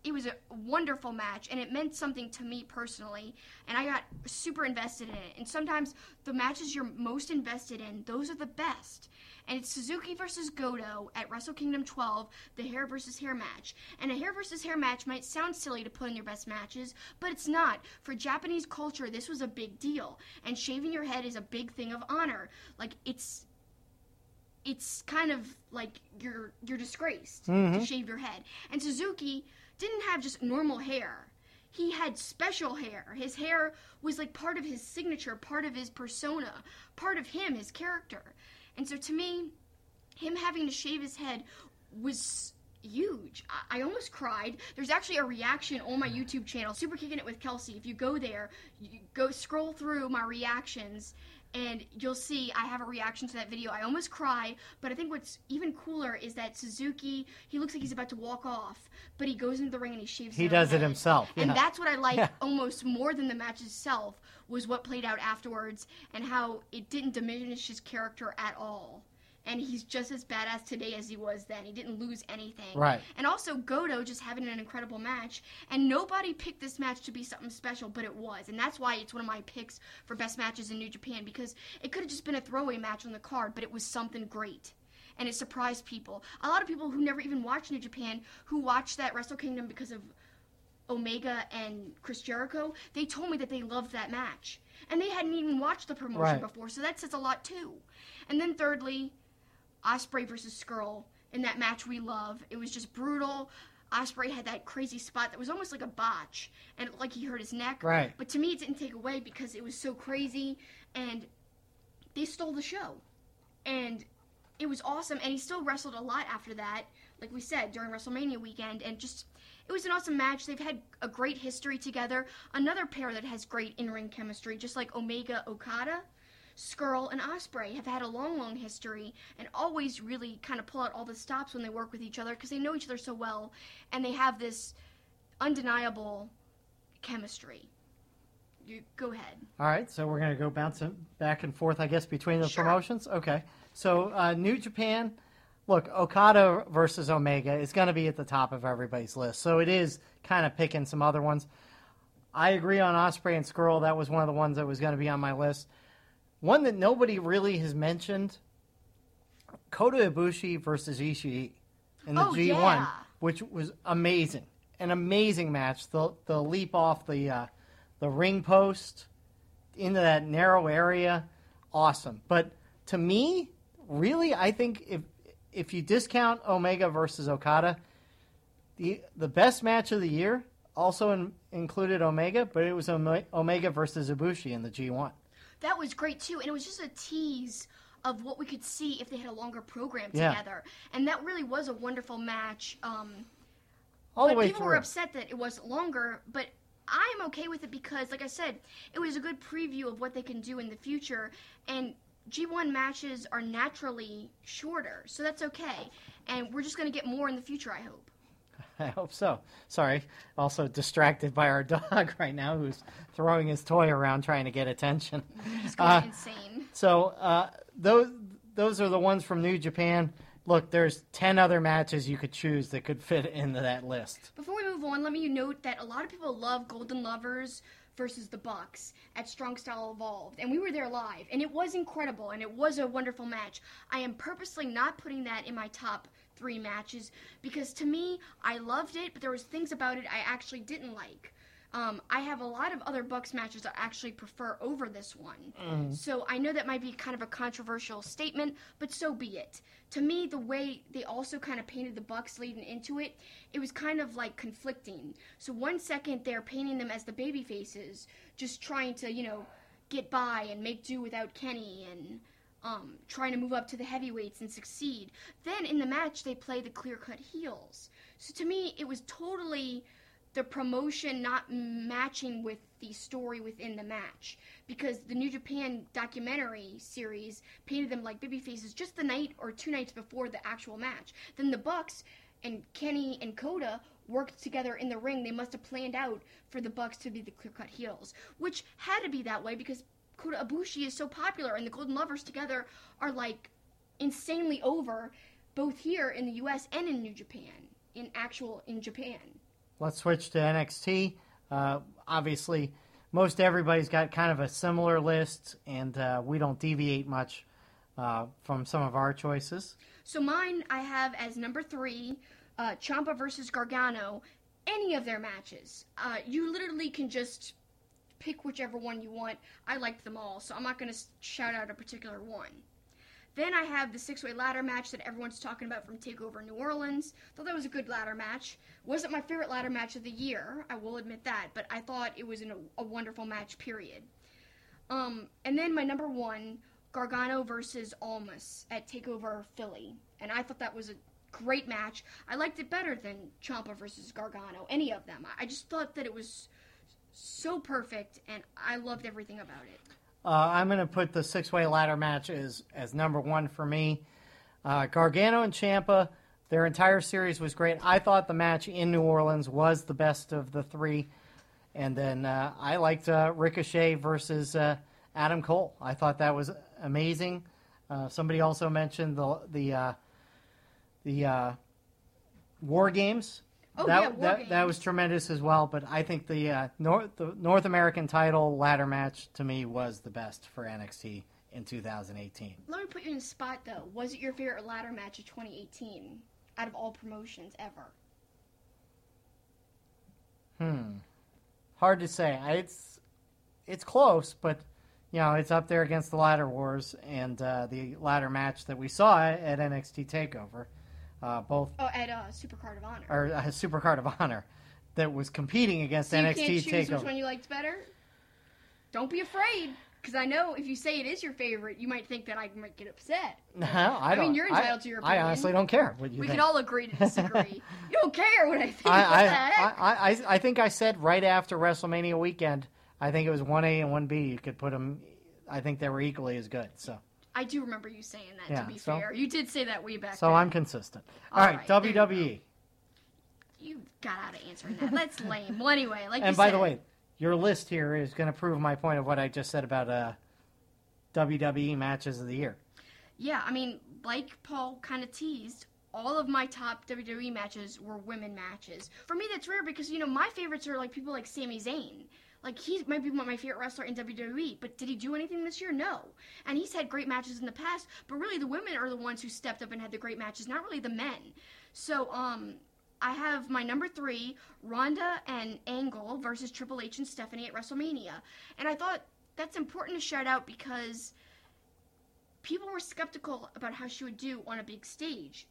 it was a wonderful match and it meant something to me personally and I got super invested in it. And sometimes the matches you're most invested in, those are the best. And it's Suzuki versus Goto at Wrestle Kingdom 12, the hair versus hair match. And a hair versus hair match might sound silly to put in your best matches, but it's not. For Japanese culture, this was a big deal. And shaving your head is a big thing of honor. Like it's it's kind of like you're you're disgraced to mm-hmm. shave your head. And Suzuki didn't have just normal hair. He had special hair. His hair was like part of his signature, part of his persona, part of him, his character. And so to me, him having to shave his head was huge. I, I almost cried. There's actually a reaction on my YouTube channel, Super Kicking It with Kelsey. If you go there, you go scroll through my reactions and you'll see I have a reaction to that video. I almost cry, but I think what's even cooler is that Suzuki, he looks like he's about to walk off, but he goes into the ring and he shaves He does it head. himself, And yeah. that's what I like Yeah. almost more than the match itself was what played out afterwards and how it didn't diminish his character at all. And he's just as badass today as he was then. He didn't lose anything. Right. And also Goto just having an incredible match. And nobody picked this match to be something special, but it was. And that's why it's one of my picks for best matches in New Japan because it could have just been a throwaway match on the card, but it was something great. And it surprised people. A lot of people who never even watched New Japan, who watched that Wrestle Kingdom because of Omega and Chris Jericho, they told me that they loved that match. And they hadn't even watched the promotion Right. before, so that says a lot too. And then thirdly, Ospreay versus Scurll in that match we love. It was just brutal. Ospreay had that crazy spot that was almost like a botch, and like he hurt his neck. Right. But to me, it didn't take away because it was so crazy, and they stole the show, and it was awesome. And he still wrestled a lot after that, like we said during WrestleMania weekend, and just it was an awesome match. They've had a great history together. Another pair that has great in-ring chemistry, just like Omega Okada. Scurll and Ospreay have had a long, long history and always really kind of pull out all the stops when they work with each other because they know each other so well and they have this undeniable chemistry. You go ahead. All right, so we're going to go bouncing back and forth, I guess, between the Sure. promotions. Okay, so uh, New Japan. Look, Okada versus Omega is going to be at the top of everybody's list. So it is kind of picking some other ones. I agree on Ospreay and Scurll. That was one of the ones that was going to be on my list. One that nobody really has mentioned: Kota Ibushi versus Ishii in the Oh, G1, yeah. which was amazing, an amazing match. The the leap off the uh, the ring post into that narrow area, awesome. But to me, really, I think if if you discount Omega versus Okada, the the best match of the year also in, included Omega, but it was Omega versus Ibushi in the G1. That was great too, and it was just a tease of what we could see if they had a longer program Yeah. together. And that really was a wonderful match. Um, All the way people through. were upset that it wasn't longer, but I'm okay with it because, like I said, it was a good preview of what they can do in the future. And G1 matches are naturally shorter, so that's okay. And we're just going to get more in the future, I hope. I hope so. Sorry. Also distracted by our dog right now who's throwing his toy around trying to get attention. It's going Uh, insane. So uh, those those are the ones from New Japan. Look, there's ten other matches you could choose that could fit into that list. Before we move on, let me note that a lot of people love Golden Lovers versus the Bucks at Strong Style Evolved, and we were there live, and it was incredible, and it was a wonderful match. I am purposely not putting that in my top three matches because to me, I loved it, but there was things about it I actually didn't like. Um, I have a lot of other Bucks matches I actually prefer over this one. So I know that might be kind of a controversial statement, but so be it. To me, the way they also kind of painted the Bucks leading into it, it was kind of like conflicting. So one second they're painting them as the baby faces, just trying to, you know, get by and make do without Kenny and um, trying to move up to the heavyweights and succeed. Then in the match they play the clear cut heels. So to me, it was totally the promotion not matching with the story within the match because the New Japan documentary series painted them like baby faces just the night or two nights before the actual match. Then the Bucks and Kenny and Kota worked together in the ring. They must have planned out for the Bucks to be the clear cut heels, which had to be that way because Kota Ibushi is so popular and the Golden Lovers together are like insanely over both here in the US and in New Japan, in actual in Japan. let's switch to NXT. Uh, obviously, most everybody's got kind of a similar list, and uh, we don't deviate much uh, from some of our choices. So mine I have as number three, uh, Ciampa versus Gargano. Any of their matches, uh, you literally can just pick whichever one you want. I liked them all, so I'm not going to shout out a particular one. Then I have the six way ladder match that everyone's talking about from TakeOver New Orleans. Thought that was a good ladder match. Wasn't my favorite ladder match of the year, I will admit that, but I thought it was an, a wonderful match, period. Um, and then my number one, Gargano versus Almas at TakeOver Philly. And I thought that was a great match. I liked it better than Ciampa versus Gargano, any of them. I just thought that it was so perfect, and I loved everything about it. Uh, I'm going to put the six way ladder match as, as number one for me. Uh, Gargano and Ciampa, their entire series was great. I thought the match in New Orleans was the best of the three. And then uh, I liked uh, Ricochet versus uh, Adam Cole. I thought that was amazing. Uh, somebody also mentioned the the the War Games Oh, that, yeah, War that, Games. that was tremendous as well. But I think the uh, North the North American title ladder match to me was the best for NXT in 2018. Let me put you in a spot, though. Was it your favorite ladder match of 2018 out of all promotions ever? Hmm, hard to say. I- It's it's close, but you know it's up there against the ladder wars and uh, the ladder match that we saw at NXT Takeover. Uh, both Oh, at uh, Supercard of Honor. are uh, Supercard of Honor that was competing against so you NXT can't choose Takeover. which one you liked better? Don't be afraid, because I know if you say it is your favorite, you might think that I might get upset. No, I, mean, don't- you're I- to your I honestly don't care what you we think. can all agree to disagree. you don't care what I think. I, I? I, I, I think I said right after WrestleMania weekend, I think it was 1A and 1B. You could put them, I think they were equally as good. So I do remember you saying that. Yeah, to be so- fair, you did say that way back. so then. I'm consistent. All All right, right, there you. WWE. You got out of answering that. That's lame. Well, anyway, like And by said, the way, your list here is going to prove my point of what I just said about uh, WWE matches of the year. Yeah, I mean, like Paul kind of teased, all of my top WWE matches were women matches. For me, that's rare because you know my favorites are like people like Sami Zayn. Like he might be my favorite wrestler in WWE, but did he do anything this year? No. And he's had great matches in the past, but really the women are the ones who stepped up and had the great matches, not really the men. So, um, I have my number three, Ronda and Angle versus Triple H and Stephanie at WrestleMania. And I thought that's important to shout out because people were skeptical about how she would do on a big stage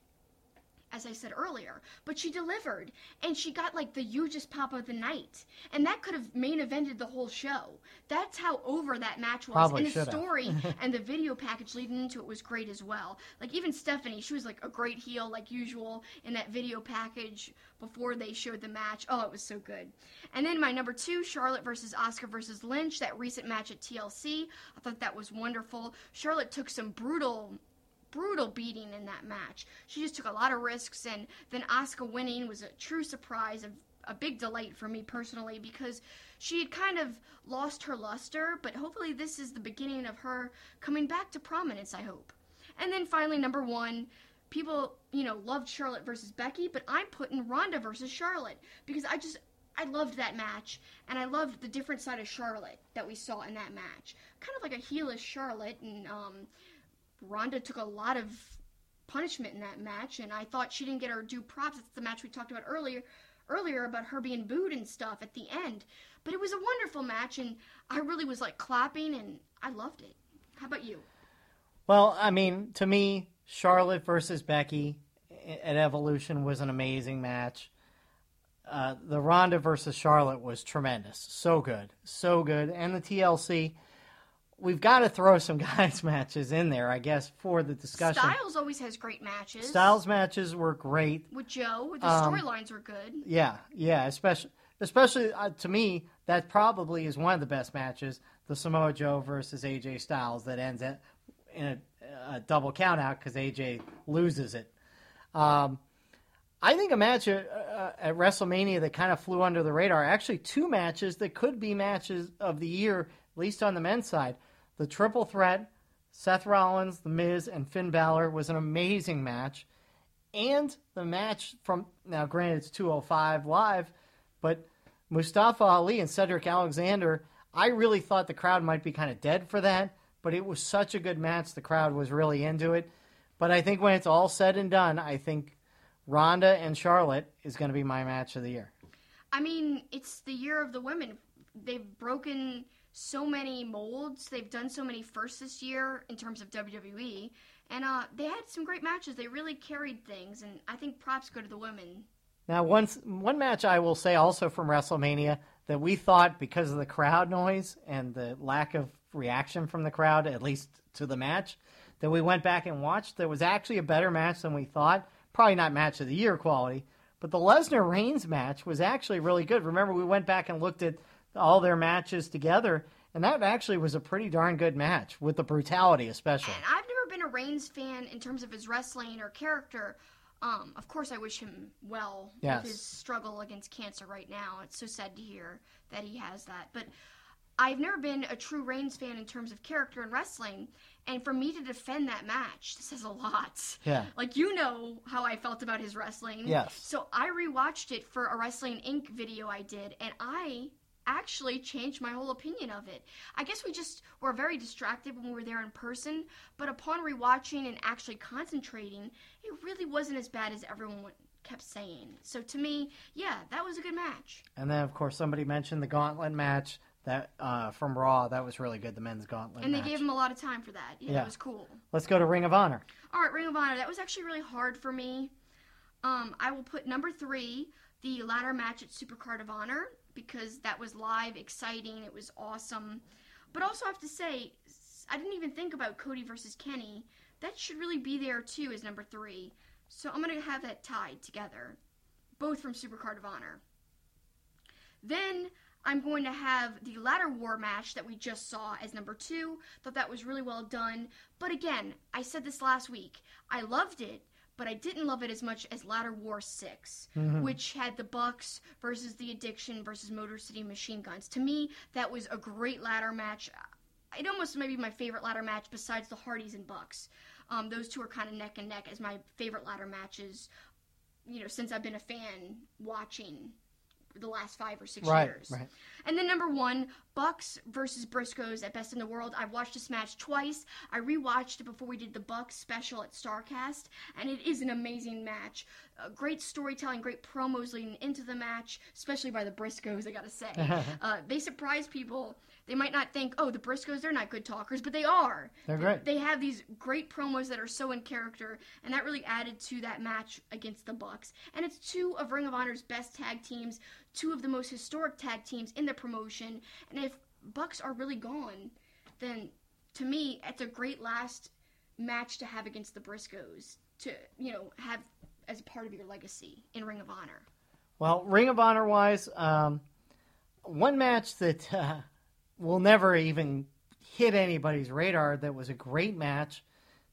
as I said earlier, but she delivered and she got like the hugest pop of the night. And that could have main evented the whole show. That's how over that match was. Probably and the story and the video package leading into it was great as well. Like even Stephanie, she was like a great heel like usual in that video package before they showed the match. Oh, it was so good. And then my number 2, Charlotte versus Asuka versus Lynch, that recent match at TLC. I thought that was wonderful. Charlotte took some brutal brutal beating in that match. She just took a lot of risks, and then Asuka winning was a true surprise, a, a big delight for me personally because she had kind of lost her luster, but hopefully this is the beginning of her coming back to prominence, I hope. And then finally, number one, people, you know, loved Charlotte versus Becky, but I'm putting Ronda versus Charlotte because I just. I loved that match, and I loved the different side of Charlotte that we saw in that match. Kind of like a heelish Charlotte, and um, Ronda took a lot of punishment in that match, and I thought she didn't get her due props. It's the match we talked about earlier, earlier about her being booed and stuff at the end. But it was a wonderful match, and I really was like clapping, and I loved it. How about you? Well, I mean, to me, Charlotte versus Becky at Evolution was an amazing match. Uh, the Ronda versus Charlotte was tremendous. So good. So good. And the TLC, we've got to throw some guys' matches in there, I guess, for the discussion. Styles always has great matches. Styles matches were great. with Joe, the Um, storylines were good. Yeah, yeah, especially especially uh, to me, that probably is one of the best matches, the Samoa Joe versus AJ Styles that ends at, in a, a double count out because AJ loses it. Um, I think a match at, uh, at WrestleMania that kind of flew under the radar, actually two matches that could be matches of the year, at least on the men's side. The triple threat, Seth Rollins, The Miz, and Finn Balor was an amazing match and the match from now granted it's 205 live But Mustafa Ali and Cedric Alexander, I really thought the crowd might be kind of dead for that, but it was such a good match. The crowd was really into it. But I think when it's all said and done, I think Ronda and Charlotte is going to be my match of the year. I mean, it's the year of the women. They've broken so many molds. They've done so many firsts this year in terms of WWE, and uh, they had some great matches. They really carried things, and I think props go to the women. Now, one one match I will say also from WrestleMania that we thought because of the crowd noise and the lack of reaction from the crowd, at least to the match, that we went back and watched. That was actually a better match than we thought. Probably not match of the year quality, but the Lesnar Reigns match was actually really good. Remember, we went back and looked at all their matches together, and that actually was a pretty darn good match with the brutality, especially. And I've never been a Reigns fan in terms of his wrestling or character. Um, of course, I wish him well Yes. with his struggle against cancer right now. It's so sad to hear that he has that. But I've never been a true Reigns fan in terms of character and wrestling. And for me to defend that match says a lot. Yeah. Like, you know how I felt about his wrestling. Yes. So I rewatched it for a Wrestling Inc. video I did, and I actually changed my whole opinion of it. I guess we just were very distracted when we were there in person, but upon rewatching and actually concentrating, it really wasn't as bad as everyone kept saying. So to me, yeah, that was a good match. And then, of course, somebody mentioned the Gauntlet match that uh, from Raw. That was really good. The men's Gauntlet And they match. gave him a lot of time for that. Yeah, Yeah. it was cool. Let's go to Ring of Honor. All right, Ring of Honor. That was actually really hard for me. Um, I will put number three, the ladder match at Supercard of Honor, because that was live, exciting. It was awesome. But also, I have to say, I didn't even think about Cody versus Kenny. That should really be there too as number three. So I'm gonna have that tied together, both from Supercard of Honor. Then I'm going to have the ladder war match that we just saw as number two. Thought that was really well done. But again, I said this last week. I loved it, but I didn't love it as much as Ladder War 6, which had the Bucks versus the Addiction versus Motor City Machine Guns. To me, that was a great ladder match. It almost may be my favorite ladder match besides the Hardys and Bucks. Um, those two are kind of neck and neck as my favorite ladder matches. You know, since I've been a fan watching the last five or six Right, years. right. And then number one, Bucks versus Briscoes at Best in the World. I've watched this match twice. I rewatched it before we did the Bucks special at Starcast, and it is an amazing match. Uh, great storytelling, great promos leading into the match, especially by the Briscoes. I gotta say, uh, they surprise people. They might not think, oh, the Briscoes, they're not good talkers, but they are. They're great. They have these great promos that are so in character, and that really added to that match against the Bucks. And it's two of Ring of Honor's best tag teams, two of the most historic tag teams in the promotion. And if Bucks are really gone, then to me, it's a great last match to have against the Briscoes to you know have as a part of your legacy in Ring of Honor. Well, Ring of Honor wise, um, one match that uh, will never even hit anybody's radar that was a great match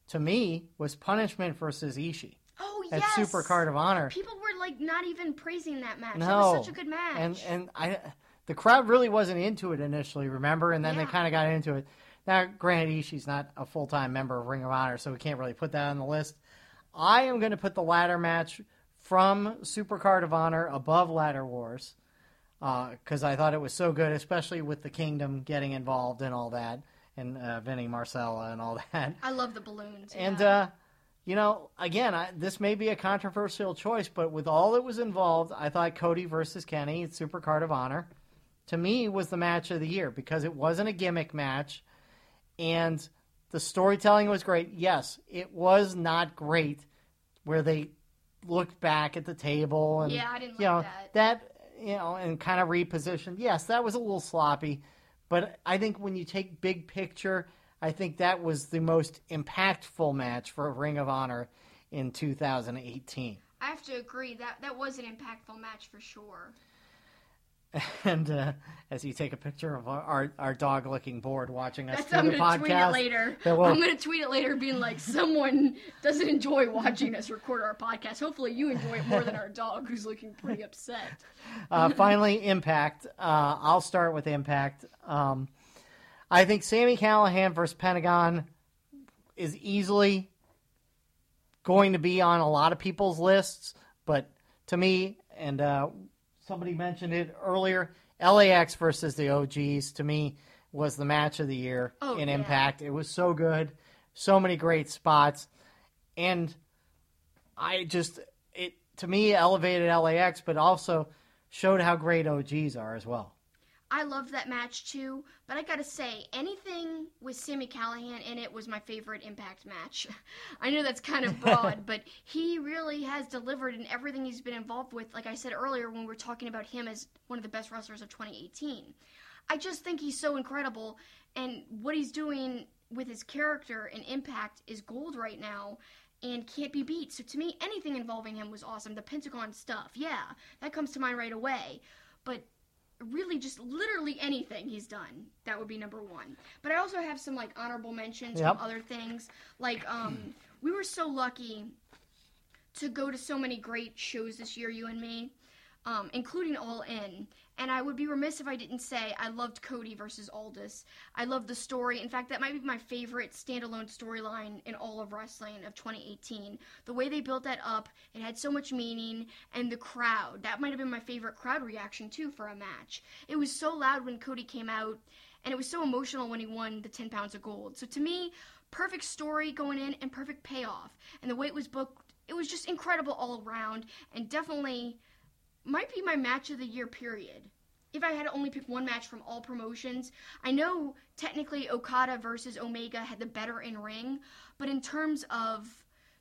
to me was Punishment versus Ishii Oh at yes, Super Card of Honor. People were like not even praising that match. No, That was such a good match. And and I, the crowd really wasn't into it initially. Remember, and then they kind of got into it. Now, granted, Ishii's not a full time member of Ring of Honor, so we can't really put that on the list. I am going to put the ladder match from Super Card of Honor above Ladder Wars because I thought it was so good, especially with the Kingdom getting involved and all that, and uh, Vinny Marseglia and all that. I love the balloons. And yeah. uh, you know, again, I, this may be a controversial choice, but with all that was involved, I thought Cody versus Kenny at Super Card of Honor, to me, was the match of the year because it wasn't a gimmick match, and the storytelling was great. Yes, it was not great where they looked back at the table and Yeah, I didn't you like know that. that you know and kind of repositioned. Yes, that was a little sloppy, but I think when you take big picture, I think that was the most impactful match for Ring of Honor in 2018. I have to agree that that was an impactful match for sure. And uh, as you take a picture of our, our, dog looking bored watching us That's, through I'm the gonna tweet it later. that will- I'm gonna tweet it later, being like, someone doesn't enjoy watching us record our podcast. Hopefully, you enjoy it more than our dog, who's looking pretty upset. uh, finally, Impact. Uh, I'll start with Impact. Um, I think Sami Callihan versus Pentagon is easily going to be on a lot of people's lists, but to me, and uh, somebody mentioned it earlier. LAX versus the OGs to me was the match of the year Oh, in yeah. Impact. It was so good, so many great spots, and I just it to me elevated LAX, but also showed how great OGs are as well. I loved that match too, but I gotta say, anything with Sami Callihan in it was my favorite Impact match. I know that's kind of broad, but he really has delivered in everything he's been involved with. Like I said earlier when we were talking about him as one of the best wrestlers of 2018. I just think he's so incredible, and what he's doing with his character and Impact is gold right now. And can't be beat. So to me, anything involving him was awesome. The Pentagon stuff, yeah, that comes to mind right away. But really just literally anything he's done that would be number one. But i also have some like honorable mentions Yep. from other things. Like um we were so lucky to go to so many great shows this year you and me um, including all in. And i would be remiss if i didn't say i loved cody versus aldis i loved the story. In fact that might be my favorite standalone storyline in all of wrestling of 2018 the way they built that up it had so much meaning and the crowd that might have been my favorite crowd reaction too for a match. It was so loud when cody came out and it was so emotional when he won the 10 pounds of gold. So to me perfect story going in and perfect payoff. And the way it was booked it was just incredible all around and definitely might be my match of the year period if I had to only pick one match from all promotions, I know technically Okada versus Omega had the better in ring, but in terms of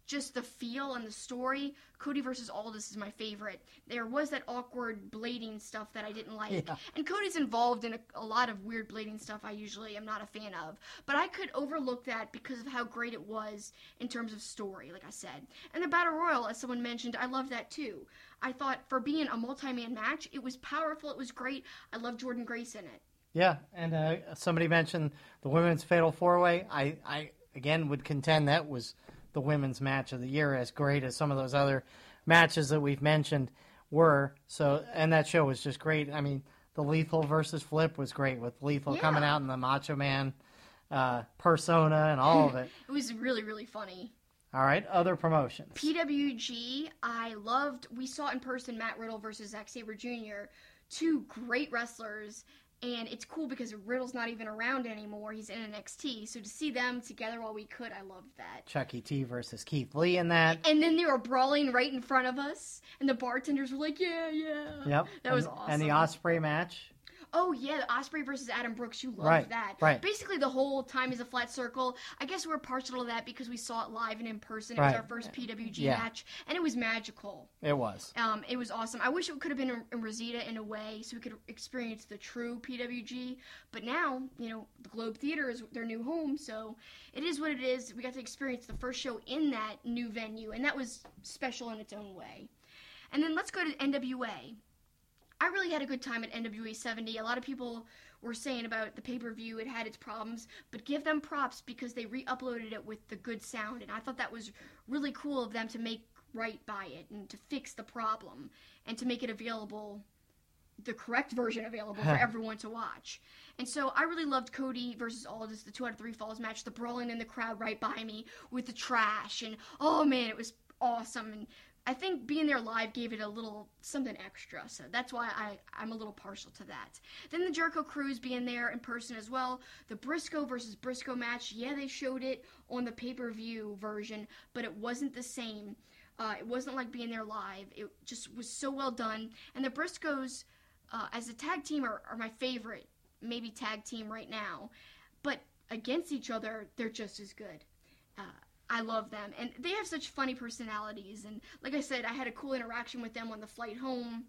just the feel and the story, Cody versus Aldis is my favorite. There was that awkward blading stuff that I didn't like. Yeah. And Cody's involved in a, a lot of weird blading stuff I usually am not a fan of. But I could overlook that because of how great it was in terms of story, like I said. And the Battle Royal, as someone mentioned, I love that too. I thought for being a multi man match, it was powerful, it was great. I love Jordynne Grace in it. Yeah, and uh, somebody mentioned the women's fatal four way. I, I again would contend that was the women's match of the year, as great as some of those other matches that we've mentioned were. So, and that show was just great. I mean, the Lethal versus Flip was great with Lethal coming out in the Macho Man uh, persona and all of it. It was really, really funny. All right, other promotions. PWG, I loved. We saw in person Matt Riddle versus Zack Sabre Jr., two great wrestlers. And it's cool because Riddle's not even around anymore. He's in NXT. So to see them together while we could, I loved that. Chuckie T versus Keith Lee in that. And then they were brawling right in front of us. And the bartenders were like, yeah, yeah. Yep. That was awesome. And the Ospreay match. Oh yeah, the Ospreay versus Adam Brooks. You loved Right, that. right. Basically, the whole time is a flat circle. I guess we're partial to that because we saw it live and in person. It was our first PWG Yeah. match, and it was magical. It was. Um, it was awesome. I wish it could have been in, in Reseda in a way, so we could experience the true PWG. But now, you know, the Globe Theater is their new home, so it is what it is. We got to experience the first show in that new venue, and that was special in its own way. And then let's go to NWA. I really had a good time at NWA 70. A lot of people were saying about the pay per view, it had its problems, but give them props because they re uploaded it with the good sound. And I thought that was really cool of them to make right by it and to fix the problem and to make it available, the correct version available for everyone to watch. And so I really loved Cody versus Aldis, the two out of three falls match, the brawling in the crowd right by me with the trash. And oh man, it was awesome. And I think being there live gave it a little something extra, so that's why I, I'm a little partial to that. Then the Jericho Cruise being there in person as well. The Briscoe versus Briscoe match, yeah, they showed it on the pay per view version, but it wasn't the same. Uh, it wasn't like being there live. It just was so well done. And the Briscoes, uh, as a tag team, are, are my favorite, maybe tag team right now. But against each other, they're just as good. Uh, I love them, and they have such funny personalities. And like I said, I had a cool interaction with them on the flight home,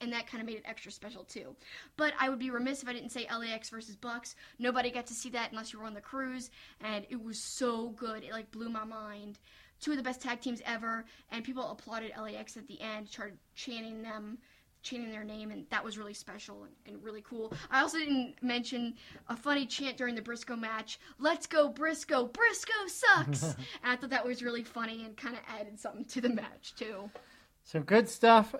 and that kind of made it extra special too. But I would be remiss if I didn't say LAX versus Bucks. Nobody got to see that unless you were on the cruise, and it was so good. It like blew my mind. Two of the best tag teams ever, and people applauded LAX at the end, started chanting them chanting their name, and that was really special and, and really cool. I also didn't mention a funny chant during the Briscoe match Let's go, Briscoe! Briscoe sucks! and I thought that was really funny and kind of added something to the match, too. So good stuff uh,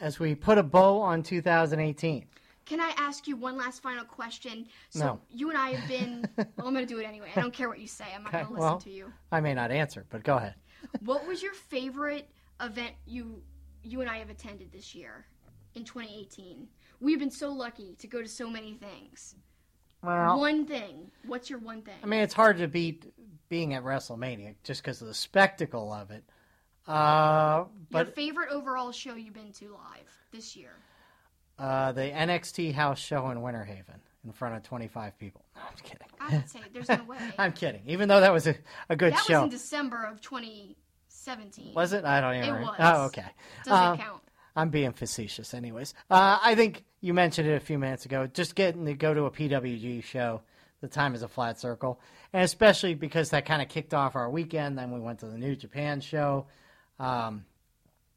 as we put a bow on 2018. Can I ask you one last final question? So No. you and I have been. well, I'm going to do it anyway. I don't care what you say. I'm not Okay, going to listen well. to you. I may not answer, but go ahead. What was your favorite event you you and I have attended this year? In 2018. We've been so lucky to go to so many things. Well, one thing. What's your one thing? I mean, it's hard to beat being at WrestleMania just because of the spectacle of it. Uh, your favorite overall show you've been to live this year? uh, the NXT house show in Winter Haven in front of 25 people. No, I'm kidding. I would say there's no way. I'm kidding. Even though that was a, a good that show. That was in December of 2017. Was it? I don't even. It remember. was. Oh, okay. Doesn't Uh, count. I'm being facetious, anyways. Uh, I think you mentioned it a few minutes ago. Just getting to go to a PWG show, the time is a flat circle, and especially because that kind of kicked off our weekend. Then we went to the New Japan show. Um,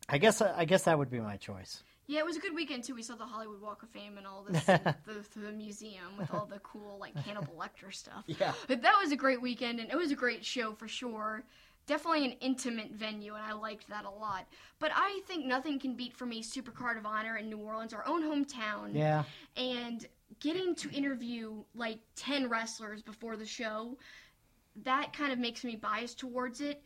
I guess I guess that would be my choice. Yeah, it was a good weekend too. We saw the Hollywood Walk of Fame and all this, the, the museum with all the cool like Hannibal Lecter stuff. Yeah. but that was a great weekend and it was a great show for sure. Definitely an intimate venue, and I liked that a lot. But I think nothing can beat for me Supercard of Honor in New Orleans, our own hometown. Yeah. and getting to interview like 10 wrestlers before the show that kind of makes me biased towards it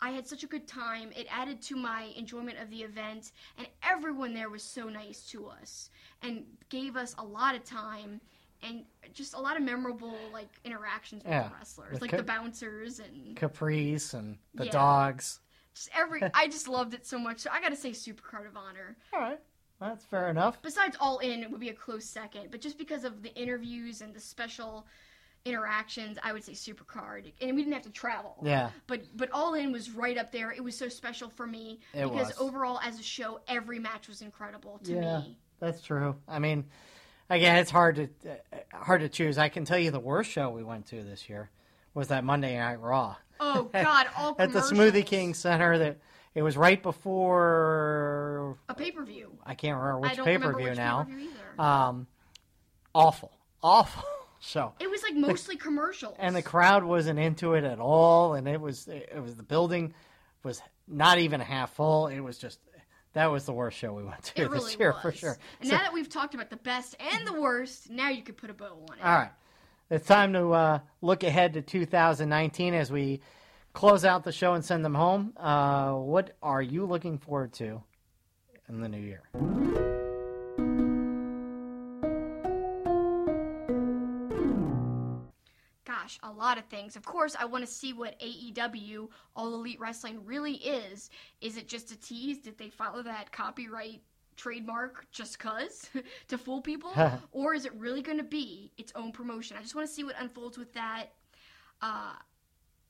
i had such a good time it added to my enjoyment of the event and everyone there was so nice to us and gave us a lot of time and just a lot of memorable like interactions with Yeah, the wrestlers with like the bouncers and Caprice and the Yeah. dogs. just every i just loved it so much so i gotta say supercard of honor All right, that's fair enough. besides all in it would be a close second but just because of the interviews and the special interactions i would say supercard and we didn't have to travel Yeah. but but all in was right up there it was so special for me It because was. overall as a show every match was incredible to Yeah. me That's true. I mean, again, it's hard to uh, hard to choose. I can tell you the worst show we went to this year was that Monday Night Raw oh god all at the Smoothie. King Center. That it was right before a pay-per-view I can't remember which pay per view now. pay-per-view Um, awful, awful show. it was like mostly commercials and the crowd wasn't into it at all and it was it was the building was not even half full it was just that was the worst show we went to it this really year was. for sure. And So- now that we've talked about the best and the worst now you could put a bow on it. All right. It's time to uh, look ahead to 2019 as we close out the show and send them home. Uh, what are you looking forward to in the new year Gosh, a lot of things. Of course, I want to see what AEW, All Elite Wrestling, really is. Is it just a tease? Did they follow that copyright trademark just cuz to fool people? or is it really going to be its own promotion? I just want to see what unfolds with that. Uh,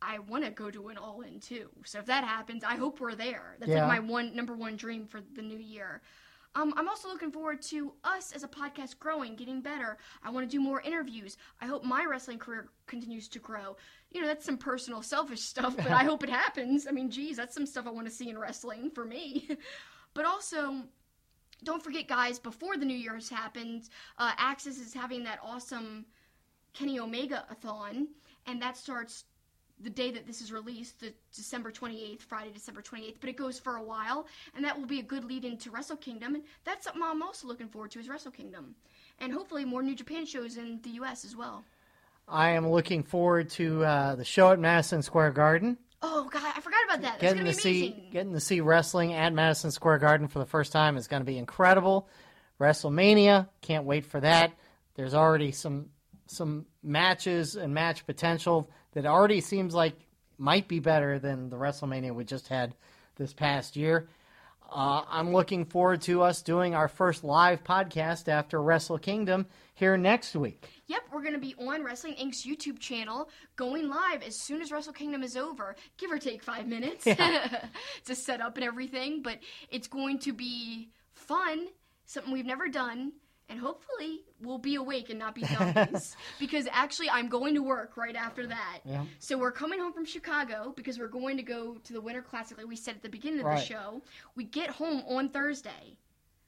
I want to go to an all in too. So if that happens, I hope we're there. That's Yeah. like my one number one dream for the new year. Um, I'm also looking forward to us as a podcast growing, getting better. I want to do more interviews. I hope my wrestling career continues to grow. You know, that's some personal, selfish stuff, but I hope it happens. I mean, geez, that's some stuff I want to see in wrestling for me. but also, don't forget, guys, before the New Year's happened, uh, AXS is having that awesome Kenny Omega a thon, and that starts the day that this is released, the December 28th, Friday, December 28th, but it goes for a while, and that will be a good lead into Wrestle Kingdom, and that's something I'm also looking forward to is Wrestle Kingdom. And hopefully more New Japan shows in the US as well. i am looking forward to uh, the show at madison square garden Oh god, I forgot about that. That's getting to be see getting to see wrestling at Madison Square Garden for the first time is going to be incredible. WrestleMania, can't wait for that. There's already some some matches and match potential that already seems like might be better than the WrestleMania we just had this past year. Uh, I'm looking forward to us doing our first live podcast after Wrestle Kingdom here next week. Yep, we're going to be on Wrestling Inc.'s YouTube channel, going live as soon as Wrestle Kingdom is over, give or take five minutes to set up and everything. But it's going to be fun, something we've never done, and hopefully we'll be awake and not be zombies. because actually, I'm going to work right after that. Yeah. So we're coming home from Chicago because we're going to go to the Winter Classic, like we said at the beginning of Right. the show. We get home on Thursday.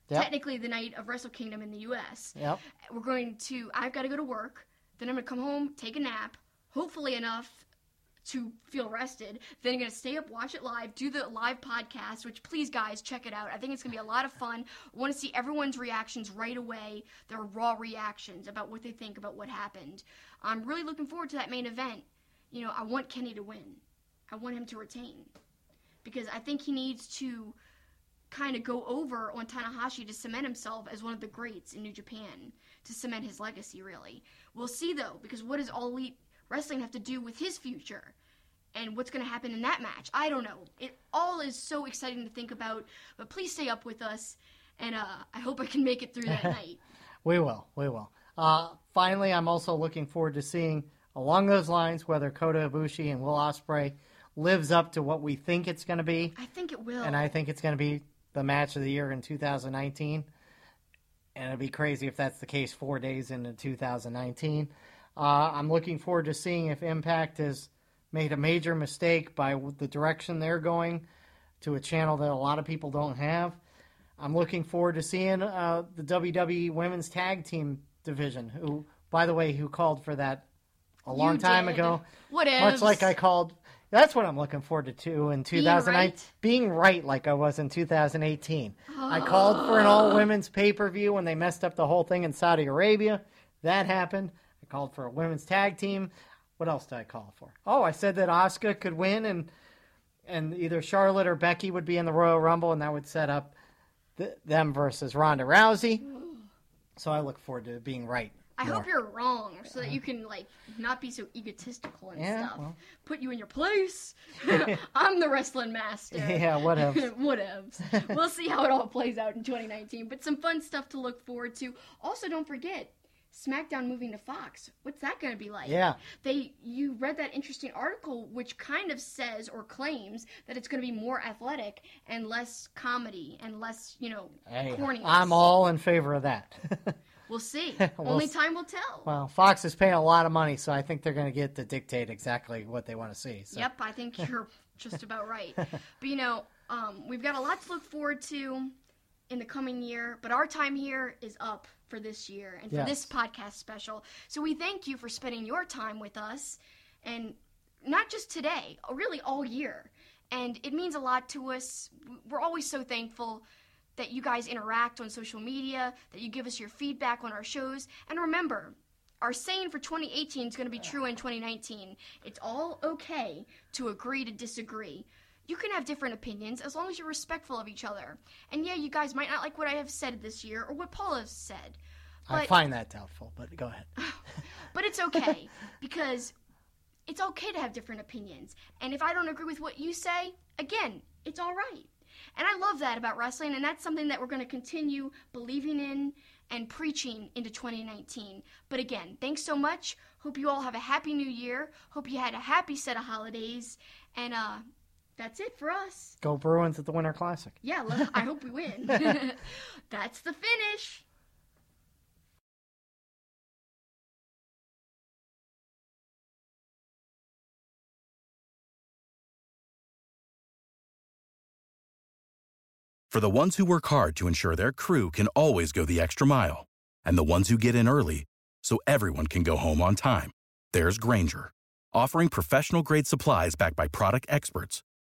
Yep. Technically, the night of Wrestle Kingdom in the U.S Yep. we're going to i've got to go to work then i'm going to come home take a nap hopefully enough to feel rested then i'm going to stay up watch it live do the live podcast which please guys check it out. I think it's going to be a lot of fun. I want to see everyone's reactions right away their raw reactions about what they think about what happened. I'm really looking forward to that main event. You know i want kenny to win. I want him to retain because i think he needs to kind of go over on Tanahashi to cement himself as one of the greats in New Japan, to cement his legacy, really. We'll see, though, because what is All Elite Wrestling have to do with his future? And what's going to happen in that match? I don't know. It all is so exciting to think about, but please stay up with us, and uh, I hope I can make it through that night. We will. We will. Uh, finally, I'm also looking forward to seeing along those lines whether Kota Ibushi and Will Ospreay lives up to what we think it's going to be, I think it will. and I think it's going to be the match of the year in 2019. And it'd be crazy if that's the case four days into 2019. Uh, I'm looking forward to seeing if Impact has made a major mistake by the direction they're going to a channel that a lot of people don't have. I'm looking forward to seeing uh, the WWE Women's Tag Team division, who, by the way, who called for that a long time did. ago. Much like I called. That's what I'm looking forward to too in 2009. right? Being right like I was in 2018. I called for an all women's pay per view when they messed up the whole thing in Saudi Arabia. That happened. Called for a women's tag team. What else did I call for? Oh, I said that Asuka could win and and either Charlotte or Becky would be in the Royal Rumble, and that would set up th- them versus Ronda Rousey. So I look forward to being right. I more. hope you're wrong, so that you can like not be so egotistical and Yeah, stuff. well. Put you in your place. I'm the wrestling master. Yeah, whatever. Whatevs. we'll see how it all plays out in 2019, but some fun stuff to look forward to. Also, don't forget SmackDown moving to Fox. What's that going to be like? Yeah. They you read that interesting article which kind of says or claims that it's going to be more athletic and less comedy and less, you know, Hey, corniness. I'm all in favor of that. We'll see. We'll Only time will tell. well, Fox is paying a lot of money, so I think they're going to get to dictate exactly what they want to see. So. Yep, I think you're just about right. But you know, um, we've got a lot to look forward to in the coming year. But our time here is up for this year and for Yes. this podcast special. So we thank you for spending your time with us, and not just today, really all year. And it means a lot to us. We're always so thankful that you guys interact on social media, that you give us your feedback on our shows. And remember, our saying for 2018 is going to be true in 2019. It's all okay to agree to disagree. You can have different opinions as long as you're respectful of each other. And yeah, you guys might not like what I have said this year or what Paul has said. I find that doubtful, but go ahead. but it's okay because it's okay to have different opinions. And if I don't agree with what you say, again, it's all right. And I love that about wrestling, and that's something that we're going to continue believing in and preaching into 2019. But again, thanks so much. Hope you all have a happy new year. Hope you had a happy set of holidays. And uh, that's it for us. Go Bruins at the Winter Classic. Yeah, let- I hope we win. that's the finish. For the ones who work hard to ensure their crew can always go the extra mile, and the ones who get in early so everyone can go home on time, there's Grainger, offering professional grade supplies backed by product experts